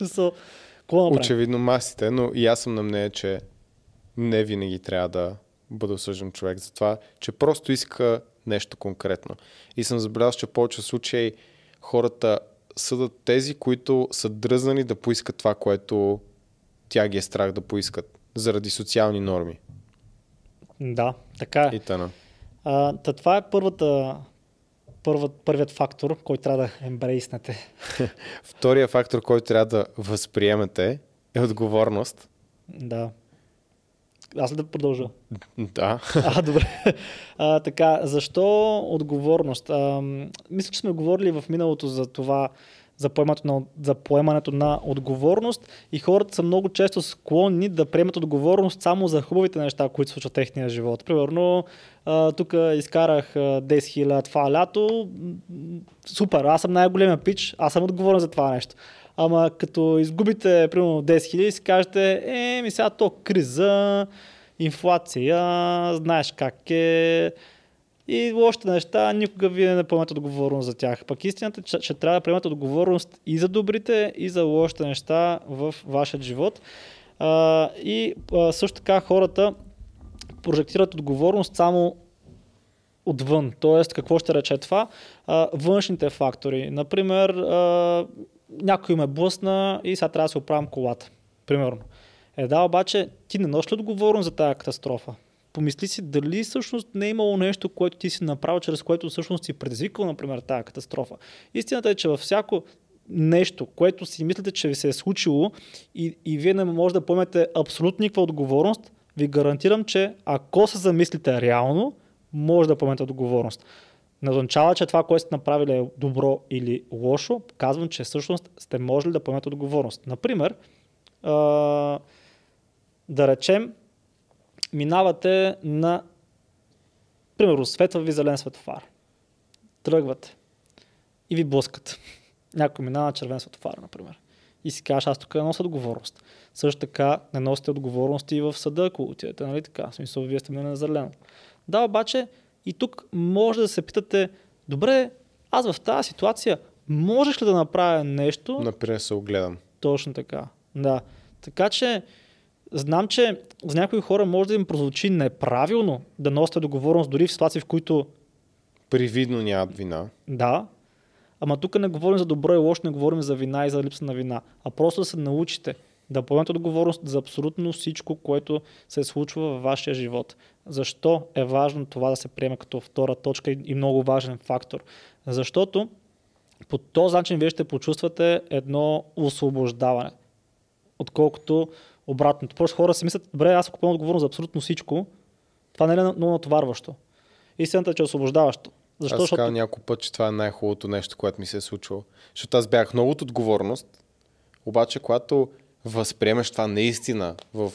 Очевидно масите, но и аз съм на мнение, че не винаги трябва да бъде осъждан човек за това, че просто иска нещо конкретно. И съм забелязал, че в повече случаи хората съдат тези, които са дръзнани да поискат това, което тя ги е страх да поискат, заради социални норми. Да, така е. И тъна. А, та това е първата, първа, първият фактор, който трябва да ембрейснете. Втория фактор, който трябва да възприемете е отговорност. Да. Аз ли да продължа? Да. А, добре. А, така, защо отговорност? А, мисля, че сме говорили в миналото за това, за поемането, на, за поемането на отговорност и хората са много често склонни да приемат отговорност само за хубавите неща, които случват в техния живот. Примерно, тук изкарах 10 000 това лято, супер, аз съм най-големия пич, аз съм отговорен за това нещо. Ама като изгубите примерно 10 000 и си кажете, е, ми сега то криза, инфлация, знаеш как е, и лошите неща никога вие не поемате отговорност за тях. Пък истината е, че, че трябва да приемате отговорност и за добрите, и за лошите неща в вашия живот. А, и а, също така хората прожектират отговорност само отвън. Тоест, какво ще рече това? А, външните фактори. Например, а, някой ме блъсна и сега трябва да се оправям колата. Примерно. Е, да, обаче ти не носиш ли отговорност за тази катастрофа? Помисли си дали всъщност не е имало нещо, което ти си направил, чрез което всъщност си предизвикал, например, тази катастрофа. Истината е, че във всяко нещо, което си мислите, че ви се е случило и, и вие не може да поемете абсолютно никаква отговорност, ви гарантирам, че ако се замислите реално, може да поемете отговорност. Не означава, че това, което сте направили е добро или лошо, казвам, че всъщност сте можели да поемете отговорност. Например, да речем, минавате на, примерно, светва ви зелен светофар. Тръгвате и ви блъскат. Някой минава на червен светофар, например. И си кажеш, аз тук не нося отговорност. Също така не носите отговорности и в съда, ако отидете, нали така? В смисъл, вие сте на зелено. Да, обаче и тук може да се питате, добре, аз в тази ситуация можеш ли да направя нещо? Например, се огледам. Точно така. Да. Така че Знам, че за някои хора може да им прозвучи неправилно да носите договорност дори в ситуации, в които... Привидно нямат вина. Да. Ама тук не говорим за добро и лошо, не говорим за вина и за липса на вина, а просто да се научите да поемете отговорност за абсолютно всичко, което се случва във вашия живот. Защо е важно това да се приеме като втора точка и много важен фактор? Защото по този начин вие ще почувствате едно освобождаване. Отколкото обратното. Просто хора си мислят, добре, аз ако поемам отговорност за абсолютно всичко, това не е много натоварващо. Истината е, че е освобождаващо. Защо? Аз защото... няколко път, че това е най-хубавото нещо, което ми се е случило. Защото аз бях много от отговорност, обаче когато възприемеш това наистина в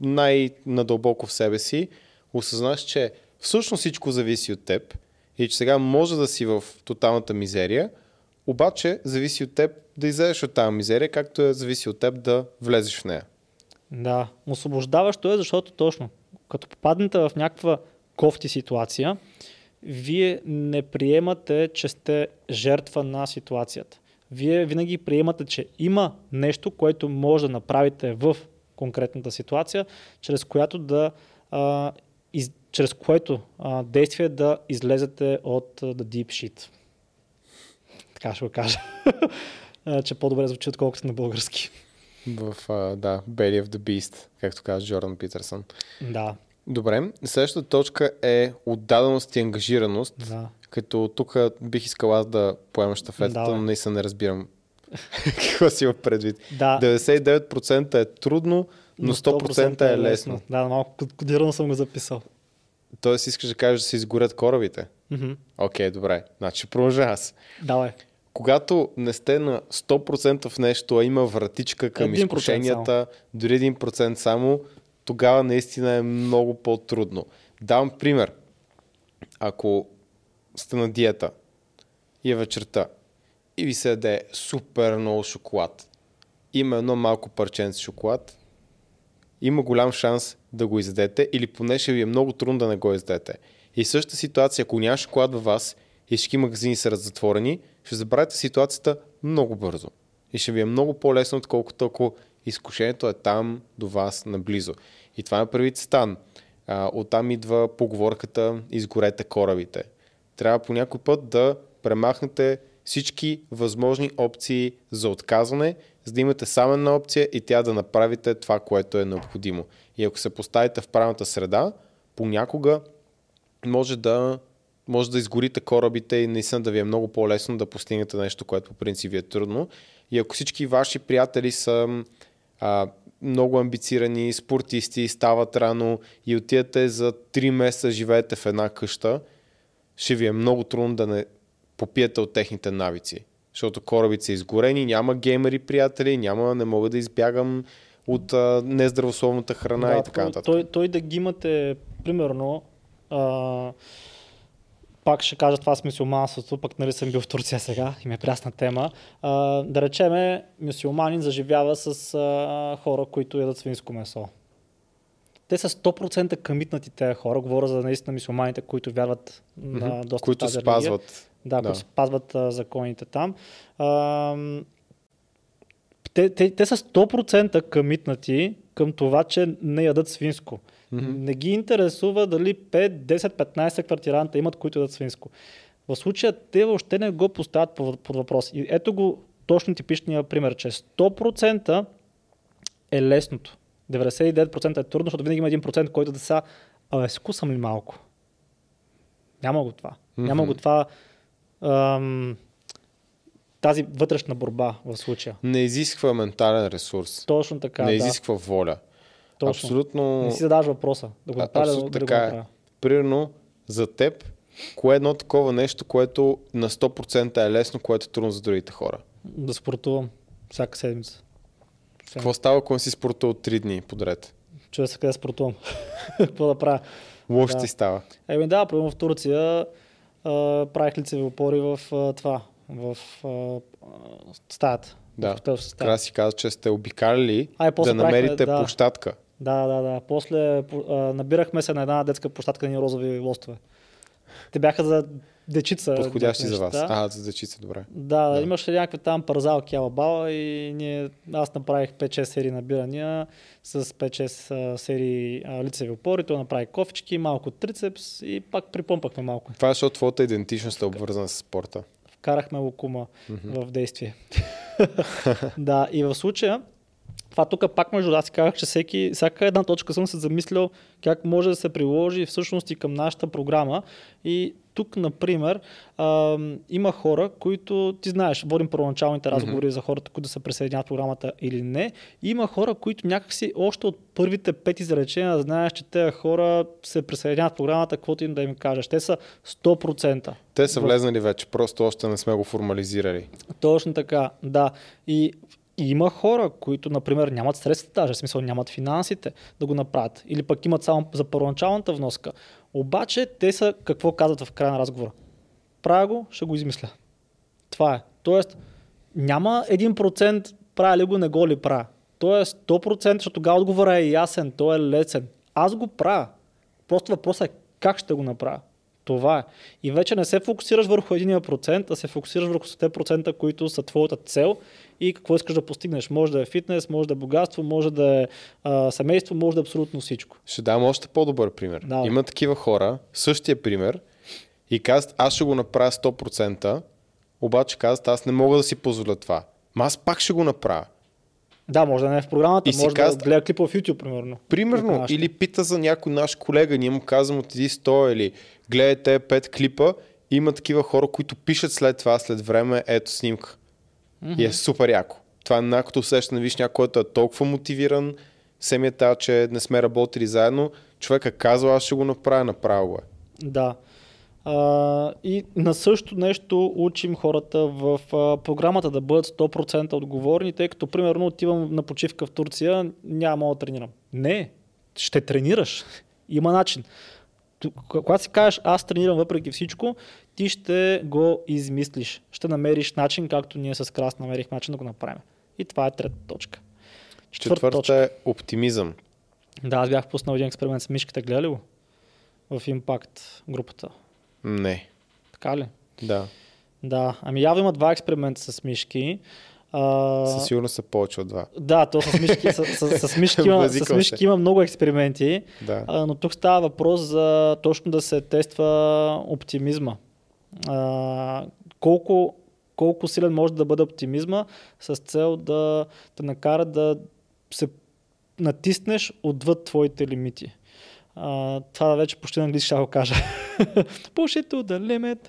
най-надълбоко в себе си, осъзнаш, че всъщност всичко зависи от теб и че сега може да си в тоталната мизерия, обаче зависи от теб да излезеш от тази мизерия, както е зависи от теб да влезеш в нея. Да, освобождаващо е, защото точно, като попаднете в някаква кофти ситуация, вие не приемате, че сте жертва на ситуацията. вие винаги приемате, че има нещо, което може да направите в конкретната ситуация, чрез която да а, из, чрез което а, действие да излезете от the deep shit. Така ще го кажа. че по-добре звучи, отколкото на български. В, uh, да, Belly of the Beast, както казва Джордан Питърсън. Да. Добре, следващата точка е отдаденост и ангажираност. Да. Като тук бих искал аз да поема щафетата, Да, но наистина не разбирам какво си има предвид. Да. 99% е трудно, но 100% е лесно. Да, малко код- кодирано съм го записал. Тоест искаш да кажеш да се изгорят корабите. Окей, добре. Значи продължа аз. Давай. Когато не сте на 100% в нещо, а има вратичка към 1% изкушенията, дори 1% само, тогава наистина е много по-трудно. Давам пример. Ако сте на диета и е вечерта и ви се яде супер много шоколад, има едно малко парченце шоколад, има голям шанс да го изядете или поне ще ви е много трудно да не го изядете. И същата ситуация, ако няма шоколад във вас и всички магазини са затворени, ще забравите ситуацията много бързо. И ще ви е много по-лесно, отколкото ако изкушението е там до вас наблизо. И това е първият стан. Оттам идва поговорката изгорете корабите. Трябва по някой път да премахнете всички възможни опции за отказване, за да имате само една опция и тя да направите това, което е необходимо. И ако се поставите в правилната среда, понякога може да, може да изгорите корабите и наистина да ви е много по-лесно да постигнете нещо, което по принцип ви е трудно. И ако всички ваши приятели са а, много амбицирани, спортисти, стават рано и отидете за 3 месеца живеете в една къща, ще ви е много трудно да не попиете от техните навици. Защото корабите са изгорени, няма геймери приятели, няма, не мога да избягам от а, нездравословната храна да, и така нататък. той, той да ги имате, примерно, а, пак ще кажа това с мюсюлманството, пък нали съм бил в Турция сега и ме е прясна тема. А, да речеме, мюсюлманин заживява с а, хора, които ядат свинско месо. Те са 100% къмитнати тези хора. Говоря за наистина мюсюлманите, които вярват на Мгм. доста които тази религия. спазват. Да, Да. които спазват а, законите там. А, те, те, те са 100% къмитнати към това, че не ядат свинско. Мгм. Не ги интересува дали 5, 10, 15 квартиранта имат, които ядат свинско. В случая те въобще не го поставят под, под въпрос. И ето го точно типичния пример, че 100% е лесното. 99% е трудно, защото винаги има 1%, който да са, абе, скусам ли малко? Няма го това. Няма Мгм. го това ам, тази вътрешна борба в случая. Не изисква ментален ресурс. Точно така, не да. изисква воля. Точно. Абсолютно. Не си задаваш въпроса. Да го направя, да, абсолютно да го така е. направя. Примерно, за теб, кое е едно такова нещо, което на 100% е лесно, което е трудно за другите хора? Да спортувам всяка седмица. Какво става, ако не си спортувал 3 дни подред? Чуя се къде да спортувам. Какво да правя? Лошо Да. ти става. Еми да, примерно в Турция а, правих лицеви опори в а, това, в а, стаята. Да. В хотелската Трябва стая. да си каза, че сте обикаляли А, и после да намерите да. площадка. Да, да, да. После по- а, набирахме се на една детска площадка на розови лостове. Те бяха за дечица. Подходящи за вас. А, за дечица, добре. Да, Да. имаше някакви там парзалки, алабала и ние, аз направих 5-6 серии набирания с 5-6 а, серии а, лицеви опори, той направи кофички, малко трицепс и пак припомпахме малко. Това е, защото твоята идентичност е обвързана с спорта. Вкарахме лукума в действие. да, и в случая, това тук пак между аз си казах, че всеки, всяка една точка съм се замислял как може да се приложи всъщност и към нашата програма. И тук, например, а, има хора, които, ти знаеш, водим първоначалните разговори mm-hmm. за хората, които се присъединяват в програмата или не. И има хора, които някакси още от първите пет изречения знаеш, че тези хора се присъединяват в програмата, каквото им да им кажеш. Те са 100%. Те са влезнали вече, просто още не сме го формализирали. Точно така, да. И, има хора, които, например, нямат средства, даже в смисъл нямат финансите да го направят. Или пък имат само за първоначалната вноска. Обаче те са, какво казват в края на разговора? Правя го, ще го измисля. Това е. Тоест, няма 1% правя ли го, не го ли правя. Тоест 100%, защото тогава отговора е ясен, той е лесен. Аз го правя. Просто въпросът е как ще го направя. Това е. И вече не се фокусираш върху единия процент, а се фокусираш върху 100%, които са твоята цел и какво искаш да постигнеш. Може да е фитнес, може да е богатство, може да е а, семейство, може да е абсолютно всичко. Ще дам още по-добър пример. Да. Има такива хора, същия пример, и казват, аз ще го направя 100%, обаче казват, аз не мога да си позволя това. Ма аз пак ще го направя. Да, може да не е в програмата, И може казва- да гледа клипа в YouTube, примерно. Примерно, или пита за някой наш колега, ние му казвам отиди 100 или гледай те 5 клипа. Има такива хора, които пишат след това, след време, ето снимка. И е супер яко. Това е най-като усещане, виж някой, който е толкова мотивиран, семия тази, че не сме работили заедно, човека казва, аз ще го направя, го е. Да. А, и на също нещо учим хората в а, програмата да бъдат 100% отговорни, тъй като примерно отивам на почивка в Турция, няма да тренирам. Не, ще тренираш. Има начин. Когато си кажеш аз тренирам въпреки всичко, ти ще го измислиш. Ще намериш начин, както ние с Крас намерих начин да го направим. И това е трета точка. Четвърта Четвърта точка. е оптимизъм. Да, аз бях пуснал един експеримент с мишката. Гледа ли го? В Impact групата. Не. Така ли? Да. Да, ами явно има два експеримента с мишки. А, Със сигурност са повече от два. да, то с мишки, с, с, с, мишки, има, с мишки има много експерименти, Да. а, но тук става въпрос за точно да се тества оптимизма. А, колко, колко силен може да бъде оптимизма с цел да те накара да се натиснеш отвъд твоите лимити. А, това вече почти на английски ще го кажа. Push it to the limit.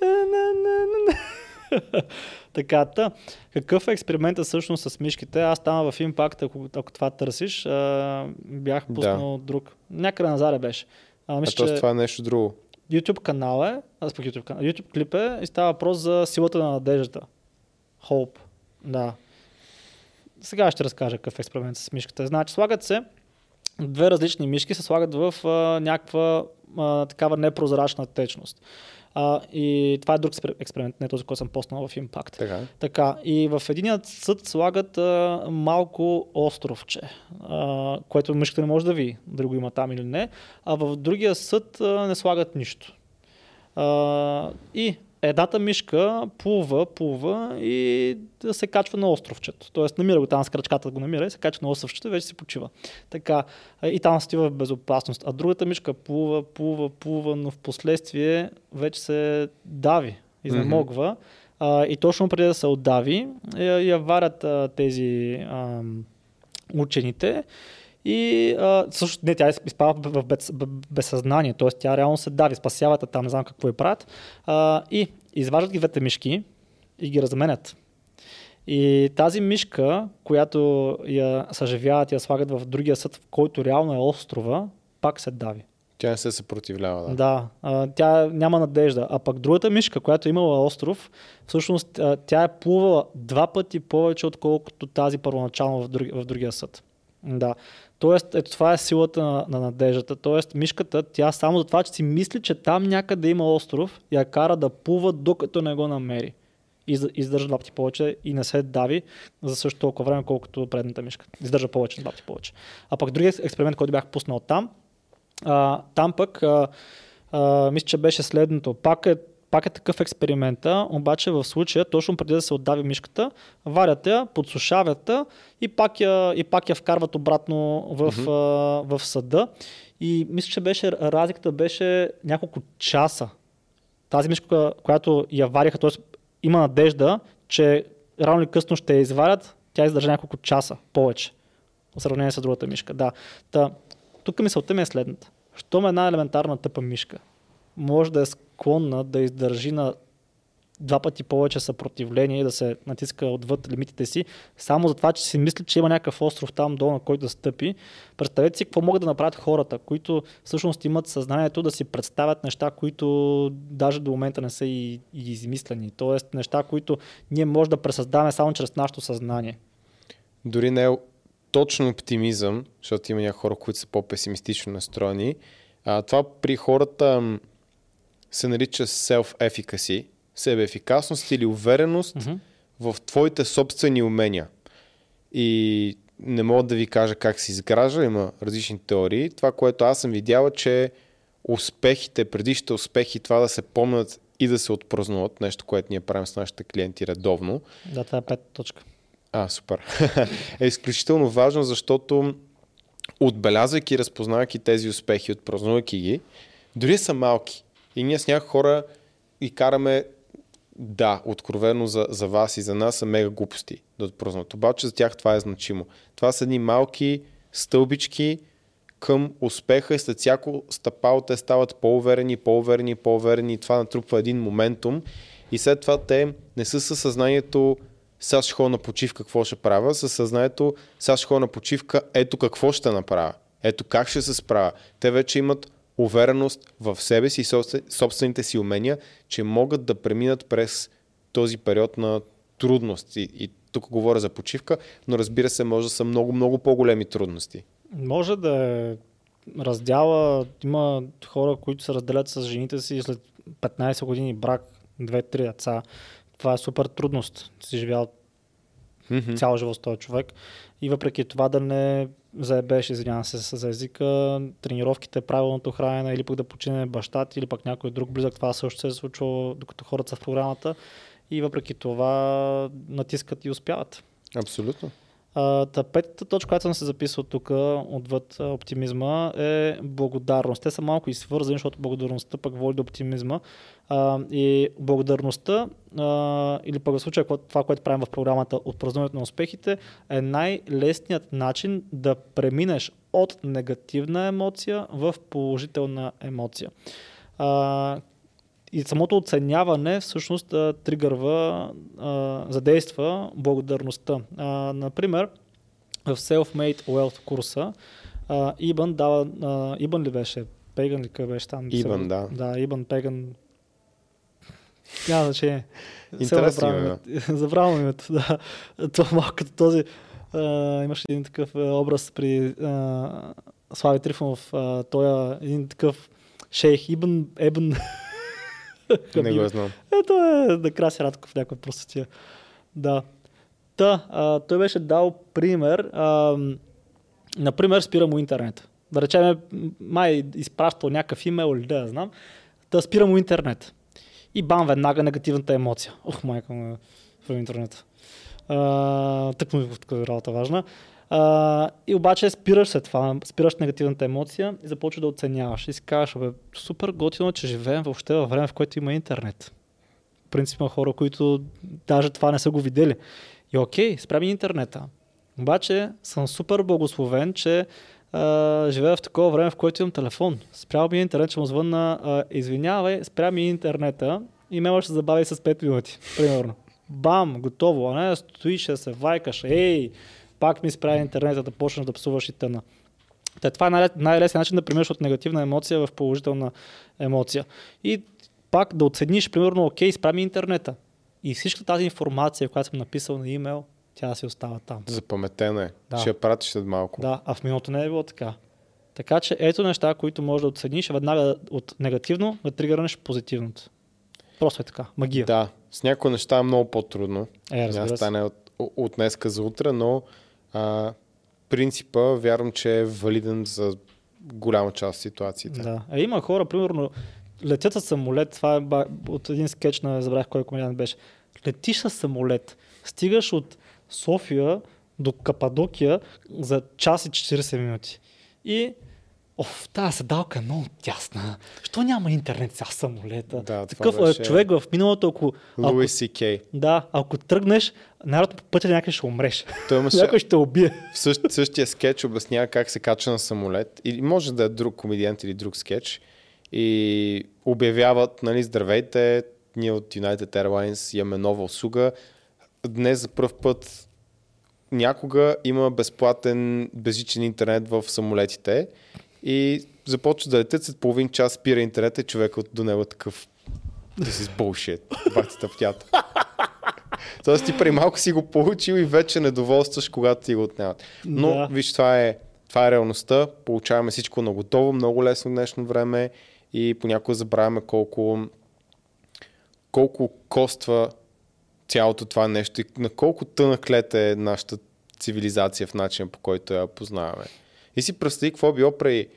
Така, та. Какъв е експеримента всъщност с мишките? Аз там в Impact, ако, ако това търсиш, а, бях пуснал друг. Някъде на Заре беше. А, А мисля, то че това е нещо друго. YouTube канал е, аз пък YouTube канал, YouTube клип е и става въпрос за силата на надеждата. Hope. Да. Сега ще разкажа какъв е експеримент с мишката. Значи, слагат се две различни мишки, се слагат в а, някаква а, такава непрозрачна течност. А, и това е друг експер- експеримент, не този, който съм поснал в Impact. Така. Така, и в единият съд слагат а, малко островче, а, което мишката не може да види, дали го има там или не, а в другия съд а, не слагат нищо. А, и едната мишка плува, плува и да се качва на островчето. Тоест намира го там с крачката го намира и се качва на островчето и вече си почива. Така, а, и там стои в безопасност. А другата мишка плува, плува, плува, но в последствие вече се дави, изнемогва. А, и точно преди да се отдави, я, я варят а, тези ам, учените и а, също не, тя изпада в без, безсъзнание, т.е. тя реално се дави, спасяват там, не знам какво е правят. А, и изваждат ги двете мишки и ги разменят. И тази мишка, която я съживяват и я слагат в другия съд, в който реално е острова, пак се дави. Тя не се съпротивлява. Да. Да, а, тя няма надежда. А пък другата мишка, която е имала остров, всъщност а, тя е плувала два пъти повече, отколкото тази първоначално в, други, в другия съд. Да. Тоест, ето това е силата на, на надеждата. Тоест, мишката, тя само за това, че си мисли, че там някъде има остров, я кара да плува, докато не го намери. И издържа два пъти повече и не се дави за също толкова време, колкото предната мишка. Издържа повече, два пъти повече. А пък другият експеримент, който бях пуснал там, а, там пък, а, а, мисля, че беше следното. Пак е, пак е такъв експеримента, обаче в случая, точно преди да се отдави мишката, варят я, подсушават я и пак я, и пак я вкарват обратно в, Мгм. а, в съда. И мисля, че беше, разликата беше няколко часа. Тази мишка, която я вариха, т.е. има надежда, че рано или късно ще я изварят, тя издържа няколко часа повече в сравнение с другата мишка. Да. Та, тук мисълта ми е следната. Щом една елементарна тъпа мишка може да е склонна да издържи на два пъти повече съпротивление и да се натиска отвъд лимитите си, само за това, че си мисли, че има някакъв остров там долу, на който да стъпи. Представете си какво могат да направят хората, които всъщност имат съзнанието да си представят неща, които даже до момента не са и, и измислени. Тоест неща, които ние може да пресъздаваме само чрез нашето съзнание. Дори не е точно оптимизъм, защото има някои хора, които са по-песимистично настроени. А, това при хората се нарича self-efficacy, себеефикасност или увереност Мгм. в твоите собствени умения. И не мога да ви кажа как се изгражда, има различни теории. Това, което аз съм видял, е, че успехите, предишните успехи, това да се помнят и да се отпразнуват, нещо, което ние правим с нашите клиенти редовно. Да, това е пета точка. А, супер. е изключително важно, защото отбелязвайки разпознавайки тези успехи, отпразнувайки ги, дори са малки. И ние с някои хора и караме, да, откровено за, за вас и за нас са мега глупости да отпразнуват. Обаче за тях това е значимо. Това са едни малки стълбички към успеха и след всяко стъпало те стават по-уверени, по-уверени, по-уверени и това натрупва един моментум и след това те не са със съзнанието сега ще ходя на почивка, какво ще правя, със съзнанието, сега ще ходя на почивка, ето какво ще направя, ето как ще се справя. Те вече имат увереност в себе си и собствените си умения, че могат да преминат през този период на трудности. И тук говоря за почивка, но разбира се, може да са много, много по-големи трудности. Може да е раздяла. Има хора, които се разделят с жените си след 15 години брак, 2-3 деца това е супер трудност. Си живял mm-hmm. цял живот с този човек. И въпреки това да не заебеш, извинявам се за езика, тренировките, правилното хранене или пък да почине баща ти или пък някой друг близък, това също се е случва докато хората са в програмата. И въпреки това натискат и успяват. Абсолютно. та петата точка, която съм се записал тук отвъд оптимизма е благодарност. Те са малко и свързани, защото благодарността пък води до оптимизма. А, и благодарността, а, или пък в случая това, което правим в програмата от празнуването на успехите, е най-лесният начин да преминеш от негативна емоция в положителна емоция. А, и самото оценяване всъщност тригърва, а, задейства благодарността. А, например, в Self-Made Wealth курса а, Ибан дава, а, Ибан ли беше? Пеган ли къде беше там? Ибан, да. Да, Ибан Пеган, няма значение. Интересно Забравям името, да. Това малко като този... А, имаше един такъв образ при а, Слави Трифонов. А, той е един такъв шейх Ибн Ебн. Не го знам. Ето е да краси Радков някаква простотия. Да. Та, а, той беше дал пример. А, например, спира му интернет. Да речем, май изпращал някакъв имейл или да знам. Да спира му интернет и бам, веднага негативната емоция. Ох, майка му в интернета. тък му е работа важна. А, и обаче спираш се това, спираш негативната емоция и започваш да оценяваш. И си казваш, бе, супер готино, че живеем въобще във време, в което има интернет. В принцип има хора, които даже това не са го видели. И окей, спрямо интернета. Обаче съм супер благословен, че живея в такова време, в което имам телефон. Спрял ми интернет, че му звънна, а, извинявай, спря ми интернета и ме ще забави с 5 минути, примерно. Бам, готово, а не стоиш, се вайкаш, ей, пак ми спря интернета да почнеш да псуваш и тъна. Те, това е най- най-лесният начин да преминеш от негативна емоция в положителна емоция. И пак да оцениш, примерно, окей, спря интернета. И всичката тази информация, която съм написал на имейл, тя си остава там. Запаметена е. Да. Ще я пратиш след малко. Да, а в миналото не е било така. Така че ето неща, които можеш да оцениш веднага от негативно да тригърнеш позитивното. Просто е така. Магия. Да. С някои неща е много по-трудно. Е, Няма стане от, от днеска за утре, но а, принципа вярвам, че е валиден за голяма част от ситуациите. Да. Е, има хора, примерно, летят с самолет, това е от един скетч на забравях кой комедиан беше. Летиш с самолет, стигаш от София до Кападокия за час и 40 минути. И Оф, тази седалка е много тясна. Що няма интернет сега самолета? Да, Такъв беше... човек в миналото, ако... Луи Си Кей. Да, ако тръгнеш, най-рото по пътя някъде ще умреш. Той имаше... някой ще убие. В същ, същия скетч обяснява как се кача на самолет. И може да е друг комедиант или друг скетч. И обявяват, нали, здравейте, ние от United Airlines имаме нова услуга. Днес за първ път някога има безплатен безжичен интернет в самолетите и започва да летят след половин час, спира интернет и човек от до него е такъв This is bullshit. Бах тъптята. Тоест ти преди малко си го получил и вече недоволстваш, когато ти го отнемат. Но да. виж, това е, това е реалността. Получаваме всичко на готово, много лесно в днешно време и понякога забравяме колко, колко коства цялото това нещо и на колко тънък лед е нашата цивилизация в начина по който я познаваме. И си представи какво било преди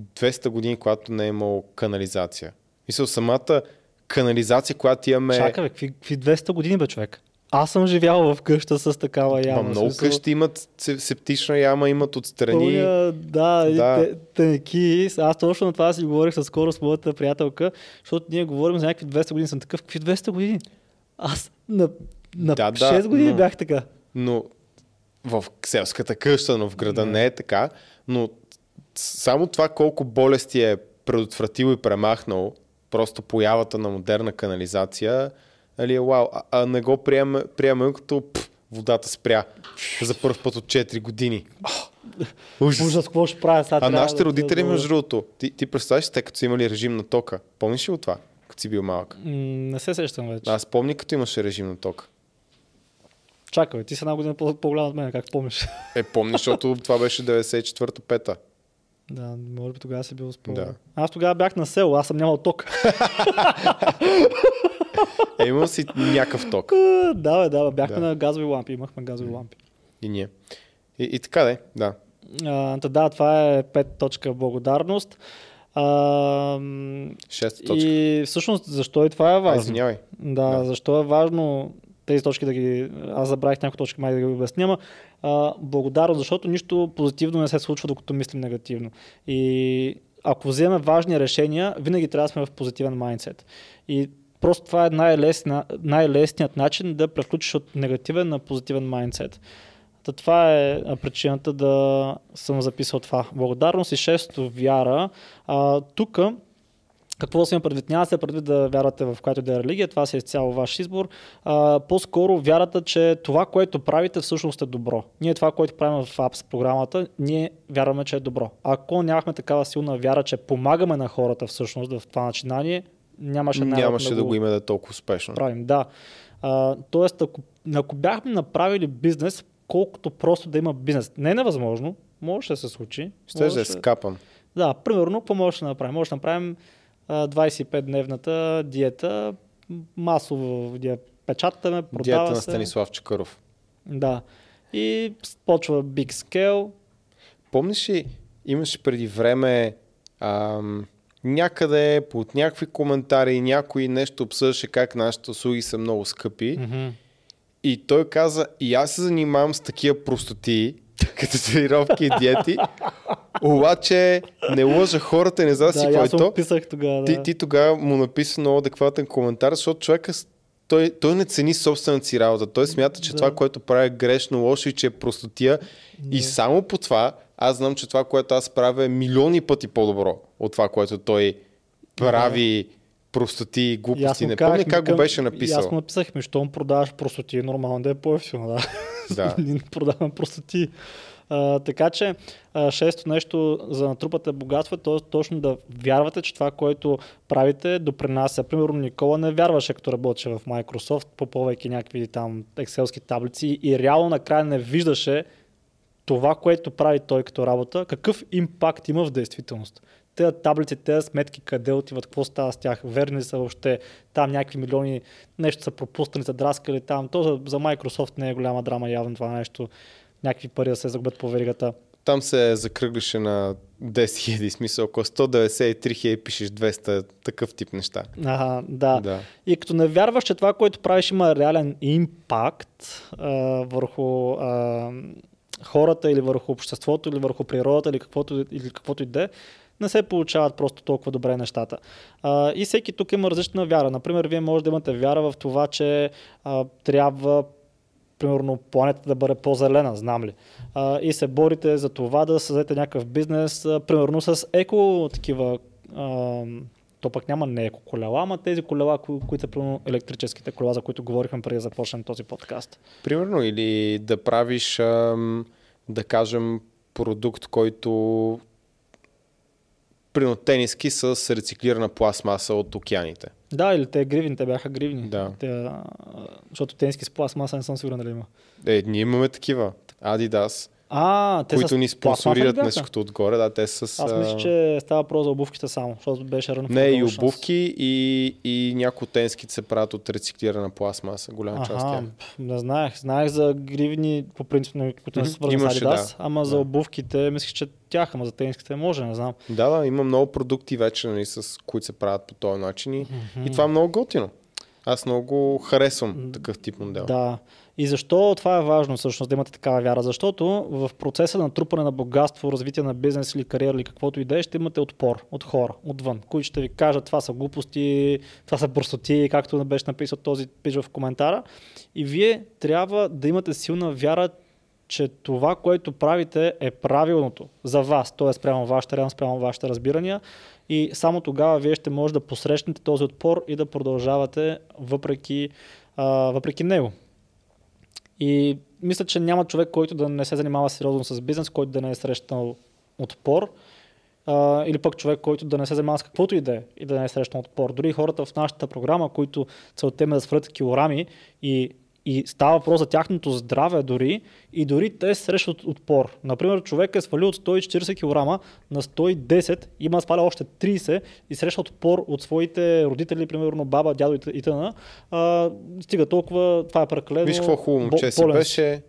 200 години, когато не е имало канализация. Мисля, самата канализация, която имаме... Чакай, какви, какви 200 години, бе, човек? Аз съм живял в къща с такава яма. Ма много смисъл, къщи имат се- септична яма, имат отстрани. Помня, да, Да. тенки. Аз точно на това си говорих със скоро с моята приятелка, защото ние говорим за някакви 200 години. Съм такъв, какви 200 години? Аз на, на Да, да, 6 години но- бях така. но в селската къща, но в града Не. не е така. Но само това колко болести е предотвратил и премахнал, просто появата на модерна канализация, нали, е вау. А, а не го приемаме, приемаме като пф, водата спря за първ път от 4 години. Ужас. Ужас, какво ще правя сега? А нашите да- родители, да- между другото, ти, ти представяш те, като са имали режим на тока. Помниш ли от това, като си бил малък? М, Не се сещам вече. Аз помня, като имаше режим на тока. Чакай, ти си една година по- по-голям от мен, как помниш? Е, помниш, защото това беше 94-та-5-та. да, може би тогава си бил спо... Да. Аз тогава бях на село, аз съм нямал ток. Е, имал си някакъв ток. да, бе, да, бе, бяхме Да. на газови лампи, имахме газови лампи. И ние. И, и така да да. А, да, това е пет точка благодарност. А, Шеста точка. и всъщност, защо и това е важно? извинявай. Да, Да. защо е важно тези точки да ги... Аз забравих някои точки, май да ги обясня, ама а, благодарност, защото нищо позитивно не се случва, докато мислим негативно. И ако вземем важни решения, винаги трябва да сме в позитивен майндсет. И просто това е най-лесният начин да преключиш от негативен на позитивен майндсет. Та това е причината да съм записал това. Благодарност и шесто вяра. А, тук какво се има предвид? Няма да се предвид да вярвате в която да е религия, това си е изцяло ваш избор. А, по-скоро вярата, че това, което правите, всъщност е добро. Ние това, което правим в Apps програмата, ние вярваме, че е добро. Ако нямахме такава силна вяра, че помагаме на хората всъщност в това начинание, нямаше, Нямаше да го има да е толкова успешно. правим. Да. А, тоест, ако, ако бяхме направили бизнес, колкото просто да има бизнес. Не е невъзможно, може да се случи. Ще да е скапан. да, примерно, какво може да направим? Може да направим а, 25-дневната диета, масово я печатаме, продава Диета на. Станислав Чакъров. Да. И почва big scale. Помниш ли, имаше преди време ам, някъде под някакви коментари някой нещо обсъждаше как нашите услуги са много скъпи. Мгм. И той каза, и аз се занимавам с такива простоти, като тренировки и диети, обаче не лъжа хората, не знам си Да, и какво е то. писах тогава. Да. Ти, ти тогава му написа много адекватен коментар, защото човека той, той не цени собствената си работа. Той смята, че Да. това, което прави е грешно, лошо и че е простотия. И само по това аз знам, че това, което аз правя е милиони пъти по-добро от това, което той прави простоти и аз глупости. му Не помня как го викам- беше аз написал. му написах, ми, щом продаваш простоти, е нормално да е по-ефтино. Да. Да. Ние продаваме простоти. А, така че, а, шесто нещо за натрупате богатство е то, точно да вярвате, че това, което правите, допринася. Примерно Никола не вярваше, като работеше в Microsoft, попълвайки някакви там екселски таблици и реално накрая не виждаше това, което прави той като работа, какъв импакт има в действителност. Тези таблици, тези сметки, къде отиват, какво става с тях, верни са въобще, там някакви милиони, нещо са пропуснали, са драскали там. То за, за Microsoft не е голяма драма явно това нещо, някакви пари да се загубят по веригата. Там се закръгляше на 10 000, смисъл, ако 193 000 пишеш 200, такъв тип неща. Ага, да. Да. И като не вярваш, че това, което правиш, има реален импакт а, върху а, хората или върху обществото, или върху природата, или каквото, или каквото и да е, не се получават просто толкова добре нещата. А, и всеки тук има различна вяра. Например, вие може да имате вяра в това, че а, трябва примерно планетата да бъде по-зелена, знам ли. А, и се борите за това да създадете някакъв бизнес, а, примерно с еко такива а, то пък няма не еко колела, ама тези колела, кои, които са примерно електрическите колела, за които говорихме преди да започнем този подкаст. Примерно, или да правиш, да кажем, продукт, който примерно тениски с рециклирана пластмаса от океаните. Да, или те гривни, те бяха гривни. Да. Те, защото тенски с пластмаса не съм сигурен дали има. Е, ние имаме такива. Adidas. А, те които с ни спонсорират бяха? нещото отгоре. Да, те са с... Аз мисля, че става про за обувките само, защото беше рано. Не, и обувки и, и някои тенските се правят от рециклирана пластмаса, голяма част тях. не знаех. Знаех за гривни, по принцип, на- които не са свързани с Adidas, да. ама за обувките, мислих, че тях, ама за тениските може, не знам. Да, да, има много продукти вече, нали, с които се правят по този начин и, и това е много готино. Аз много харесвам такъв тип модел. Да. И защо това е важно всъщност да имате такава вяра? Защото в процеса на трупане на богатство, развитие на бизнес или кариера или каквото и да е, ще имате отпор от хора, отвън, които ще ви кажат това са глупости, това са простоти, както беше написал този пич в коментара. И вие трябва да имате силна вяра, че това, което правите е правилното за вас, т.е. спрямо вашата реалност, спрямо вашите разбирания и само тогава вие ще може да посрещнете този отпор и да продължавате въпреки, а, въпреки него. И мисля, че няма човек, който да не се занимава сериозно с бизнес, който да не е срещнал отпор. А, или пък човек, който да не се занимава с каквото и да е и да не е срещнал отпор. Дори хората в нашата програма, които целта им е да свалят килограми и, и става въпрос за тяхното здраве дори, и дори те срещат отпор. Например, човек е свалил от 140 кг на 110, има сваля още 30 и среща отпор от своите родители, примерно баба, дядо и т- и т.н. А, стига толкова, това е прекалено. Виж какво хубаво момче си беше,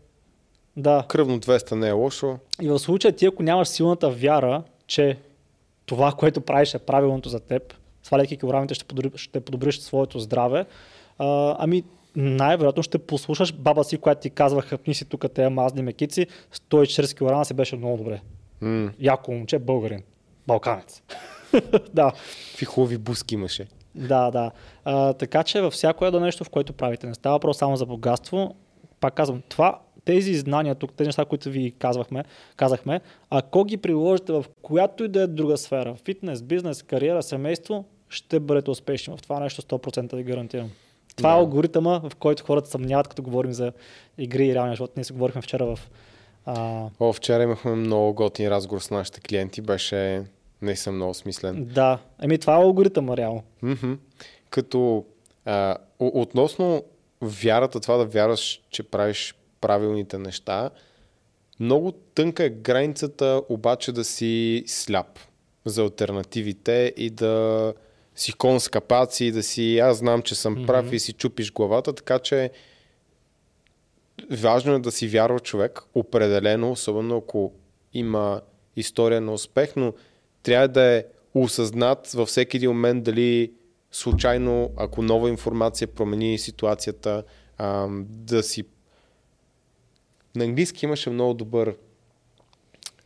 Да. кръвно 200 не е лошо. И в случая ти, ако нямаш силната вяра, че това, което правиш е правилното за теб, сваляйки килограмите, ще, подобри, ще подобриш своето здраве, а, ами най-вероятно ще послушаш баба си, която ти казва, хъпни си тук те мазни мекици, 140 кг си беше много добре. М, Яко момче, българин, балканец. да, Какви хубави буски имаше. да, да. А, така че във всяко едно нещо, в което правите, не става въпрос само за богатство. Пак казвам, това, тези знания тук, тези неща, които ви казвахме, казахме, ако ги приложите в която и да е друга сфера, фитнес, бизнес, кариера, семейство, ще бъдете успешни. В това нещо 100% ви гарантирам. Това Да. е алгоритъма, в който хората съмняват, като говорим за игри и реалния живот. Ние се говорихме вчера в... А, О, вчера имахме много готин разговор с нашите клиенти, беше наистина много смислен. да, еми това е алгоритъма реално. Мгм. Като а, относно вярата, това да вярваш, че правиш правилните неща, много тънка е границата обаче да си сляп за альтернативите и да си кон с капаци да си аз знам, че съм прав и си чупиш главата, така че важно е да си вярва човек, определено, особено ако има история на успех, но трябва да е осъзнат във всеки един момент дали случайно, ако нова информация промени ситуацията, ам, да си... На английски имаше много добър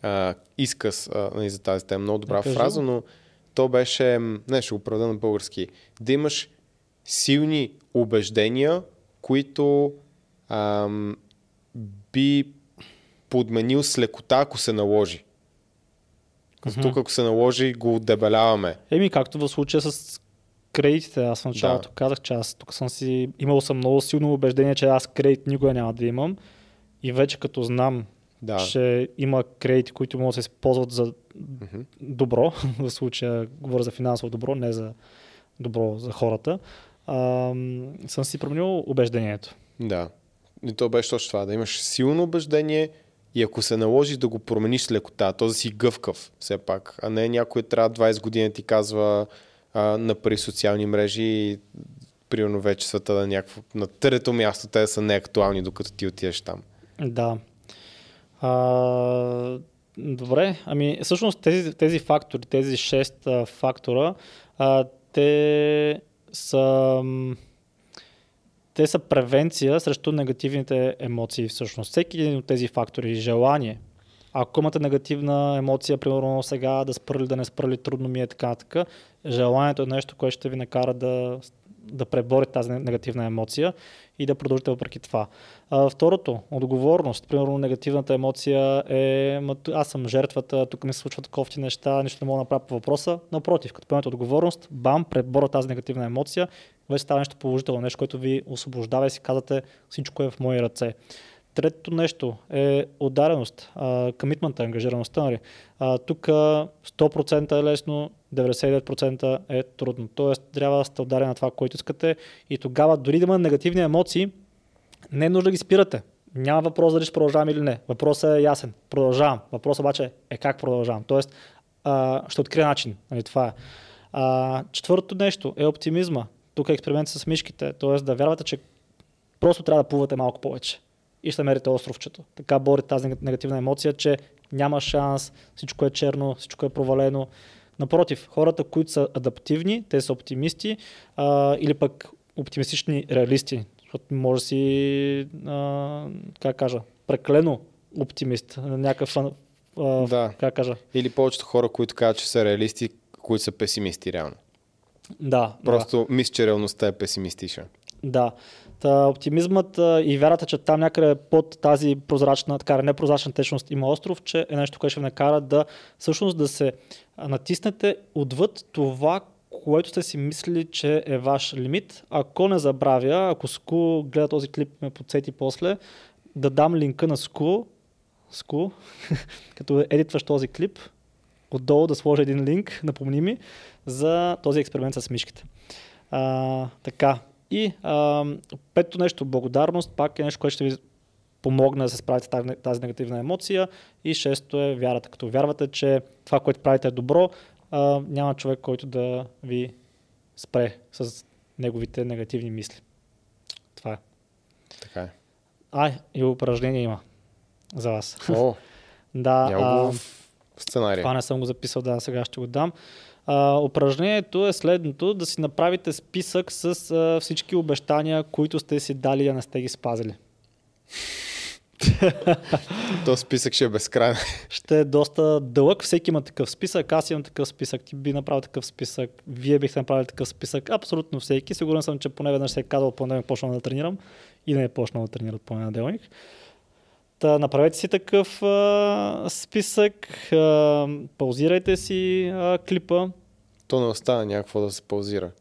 а, изказ а, нали, за тази тема, много добра Да, фраза, но то беше, не ще го преведа на български, да имаш силни убеждения, които ам, би подменил с лекота, ако се наложи. Като тук, ако се наложи, го дебеляваме. Еми, както в случая с кредитите. Аз в началото Да. казах, че аз тук съм си имал съм много силно убеждение, че аз кредит никога няма да имам. И вече като знам, Да. че има кредити, които могат да се използват за Мгм. добро, в случая говоря за финансово добро, не за добро за хората, ам, съм си променил убеждението. Да. И то беше точно това. Да имаш силно убеждение и ако се наложи да го промениш с лекота, то да си гъвкав все пак, а не някой трябва 20 години ти казва а, на пари социални мрежи и примерно вече света е някакво на трето място, те са неактуални, докато ти отидеш там. Да. А, добре, ами всъщност тези, тези фактори, тези 6 а, фактора, а, те са те са превенция срещу негативните емоции всъщност. Всеки един от тези фактори, желание, ако имате негативна емоция, примерно сега да спрали, да не спрали, трудно ми е така, така, желанието е нещо, което ще ви накара да, да преборите тази негативна емоция и да продължите въпреки това. А, второто, отговорност. Примерно негативната емоция е «Ма т- аз съм жертвата, тук ми се случват кофти неща, нищо не мога да направя по въпроса. Напротив, като поемете отговорност, бам, пребора тази негативна емоция, вече става нещо положително, нещо, което ви освобождава и си казвате всичко е в мои ръце. Третото нещо е отдареност, комитмента, ангажираността. Нали. Тук а, 100% е лесно, 99% е трудно. Тоест, трябва да сте ударени на това, което искате и тогава дори да има негативни емоции, не е нужда да ги спирате. Няма въпрос дали ще продължавам или не. Въпросът е ясен. Продължавам. Въпросът обаче е как продължавам. Тоест, а, ще открия начин. Нали, това е. А, четвъртото нещо е оптимизма. Тук е експеримент с мишките. Тоест да вярвате, че просто трябва да плувате малко повече. И ще намерите островчето. Така бори тази негативна емоция, че няма шанс, всичко е черно, всичко е провалено. Напротив, хората, които са адаптивни, те са оптимисти а, или пък оптимистични реалисти. Защото може да си, а, как кажа, преклено оптимист. Някакъв, а, Да. как кажа, Или повечето хора, които казват, че са реалисти, които са песимисти реално. да. Просто мисля, че реалността е песимистична. Да. Та, оптимизмът и вярата, че там някъде под тази прозрачна, така непрозрачна течност има остров, че е нещо, което ще накара да всъщност да се натиснете отвъд това, което сте си мислили, че е ваш лимит. Ако не забравя, ако Ску гледа този клип ме подсети после, да дам линка на Ску, Ску, като едитваш този клип, отдолу да сложа един линк, напомни ми, за този експеримент с мишките. А, така. И а, пето нещо, благодарност, пак е нещо, което ще ви помогне да се справите тази, тази негативна емоция. И шесто е вярата. Като вярвате, че това, което правите е добро, а, няма човек, който да ви спре с неговите негативни мисли. Това е. Така е. Ай, и упражнение има за вас. О, да, а, в сценария. това не съм го записал, да, сега ще го дам. А, упражнението е следното, да си направите списък с а, всички обещания, които сте си дали, а не сте ги спазили. То списък ще е безкрайен. Ще е доста дълъг, всеки има такъв списък, аз имам такъв списък, ти би направил такъв списък, вие бихте направили такъв списък, абсолютно всеки. Сигурен съм, че поне веднъж се е казал понеделник почвам да тренирам и не е почнал да тренира от понеделник. Та, направете си такъв а, списък, а, паузирайте си а, клипа, То не остана някакво да се паузира.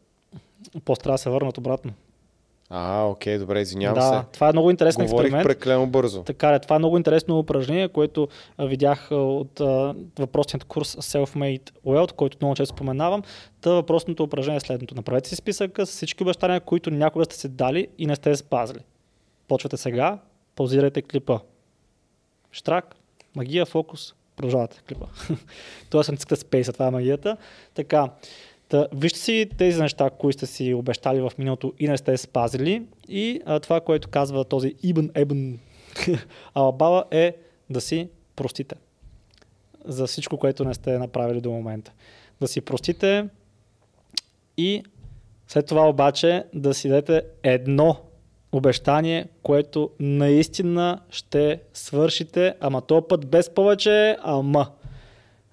после трябва да се върнат обратно. А, окей, добре, извинявам да, се. това е много интересен Говорих експеримент. преклено бързо. Така е, това е много интересно упражнение, което а, видях а, от а, въпросният курс Self-Made Wealth, който много често споменавам. Та въпросното упражнение е следното. Направете си списъка с всички обещания, които някога сте се дали и не сте спазили. Почвате сега, паузирайте клипа. Штрак, магия, фокус, продължавате клипа. Тоест цикате спейса, това е магията. Така, Та, вижте си тези неща, които сте си обещали в миналото и не сте спазили. И а, това, което казва този Ибн Ебн Алабала е да си простите за всичко, което не сте направили до момента. Да си простите и след това обаче да си дадете едно обещание, което наистина ще свършите, ама този път без повече, ама.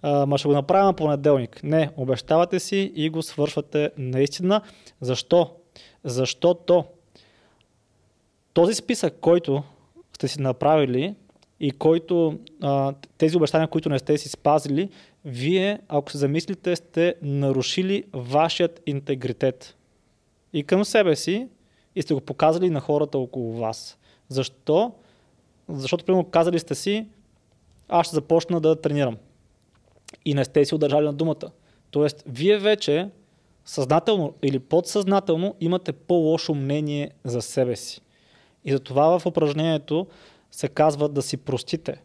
Ама ще го направя на понеделник. Не, обещавате си и го свършвате наистина. Защо? Защото този списък, който сте си направили и който тези обещания, които не сте си спазили, вие, ако се замислите, сте нарушили вашият интегритет и към себе си и сте го показали на хората около вас. Защо? Защото, примерно, казали сте си, аз ще започна да тренирам. И не сте си удържали на думата. Тоест, вие вече съзнателно или подсъзнателно имате по-лошо мнение за себе си. И затова в упражнението се казва да си простите.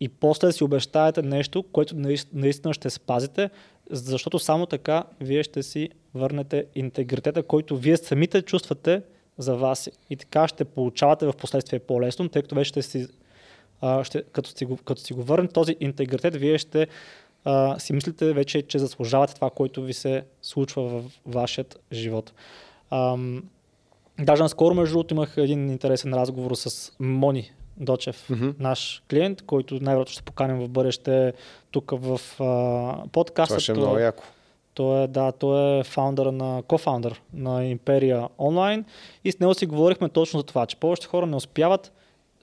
И после да си обещаете нещо, което наистина ще спазите, защото само така вие ще си върнете интегритета, който вие самите чувствате за вас. И така ще получавате в последствие по-лесно, тъй като вече ще си, а, ще, като, си го, като си го върнете този интегритет, вие ще а, си мислите вече, че заслужавате това, което ви се случва в вашият живот. Ам, даже наскоро, между другото, имах един интересен разговор с Мони Дочев, Мгм. наш клиент, който най-вероятно ще поканим в бъдеще тук в а, подкаста. Това ще е много яко. той е, да, той е фаундър на, кофаундър на Империя онлайн и с него си говорихме точно за това, че повечето хора не успяват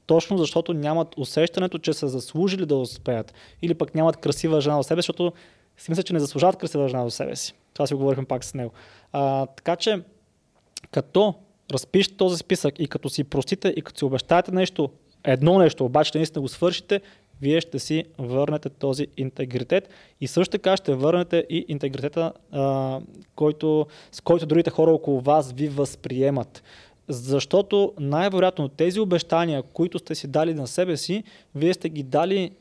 точно защото нямат усещането, че са заслужили да успеят. Или пък нямат красива жена в себе, защото си мисля, че не заслужават красива жена в себе си. Това си го говорихме пак с него. А, така че, като разпишете този списък и като си простите и като си обещаете нещо, едно нещо, обаче наистина го свършите, вие ще си върнете този интегритет и също така ще върнете и интегритета, а, който, с който другите хора около вас ви възприемат. Защото най-вероятно тези обещания, които сте си дали на себе си, вие сте ги дали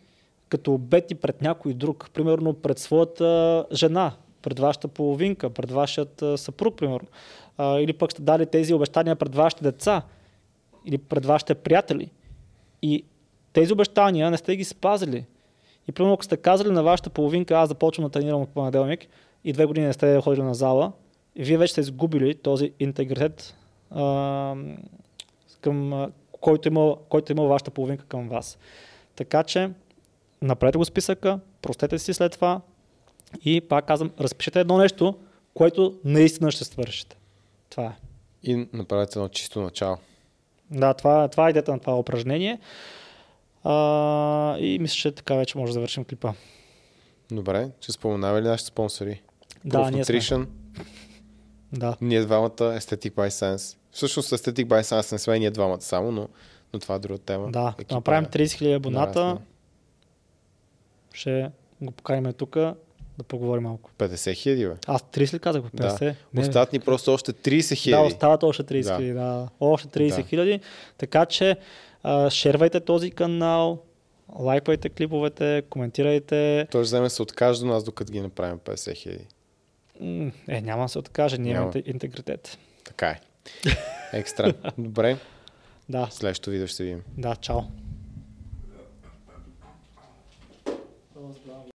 като обети пред някой друг. Примерно пред своята жена, пред вашата половинка, пред вашият съпруг, примерно. А, или пък сте дали тези обещания пред вашите деца или пред вашите приятели. И тези обещания не сте ги спазили. И примерно, ако сте казали на вашата половинка, аз започвам да тренирам от понеделник и две години не сте ходили на зала, и вие вече сте изгубили този интегритет, към, който, има, който има вашата половинка към вас. Така че, направете го списъка, простете си след това и пак казвам, разпишете едно нещо, което наистина ще свършите. Това е. И направете едно чисто начало. Да, това, това е идеята на това упражнение. А, и мисля, че така вече може да завършим клипа. Добре, ще споменава ли нашите спонсори? Да, Proof ние сме. Nutrition, Да. ние двамата, Aesthetic by Science. Всъщност Aesthetic by Science не сме ние двамата само, но, но това е друга тема. Да, Екипа направим е 30 000 абоната, нараснал. ще го поканим тук да поговорим малко. 50 хиляди, бе. Аз 30 ли казах? бе? 50? Да. Не, Остават ни просто още 30 да, хиляди. остават още 30 Да. хиляди. Да. Още 30 Да. хиляди. Така че а, шервайте този канал, лайквайте клиповете, коментирайте. Той ще вземе се откаже до нас, докато ги направим 50 хиляди. Е, няма да се откаже, ние Няма. имаме интегритет. Така е. Екстра. Добре, Да, следващото видео ще видим. да, чао.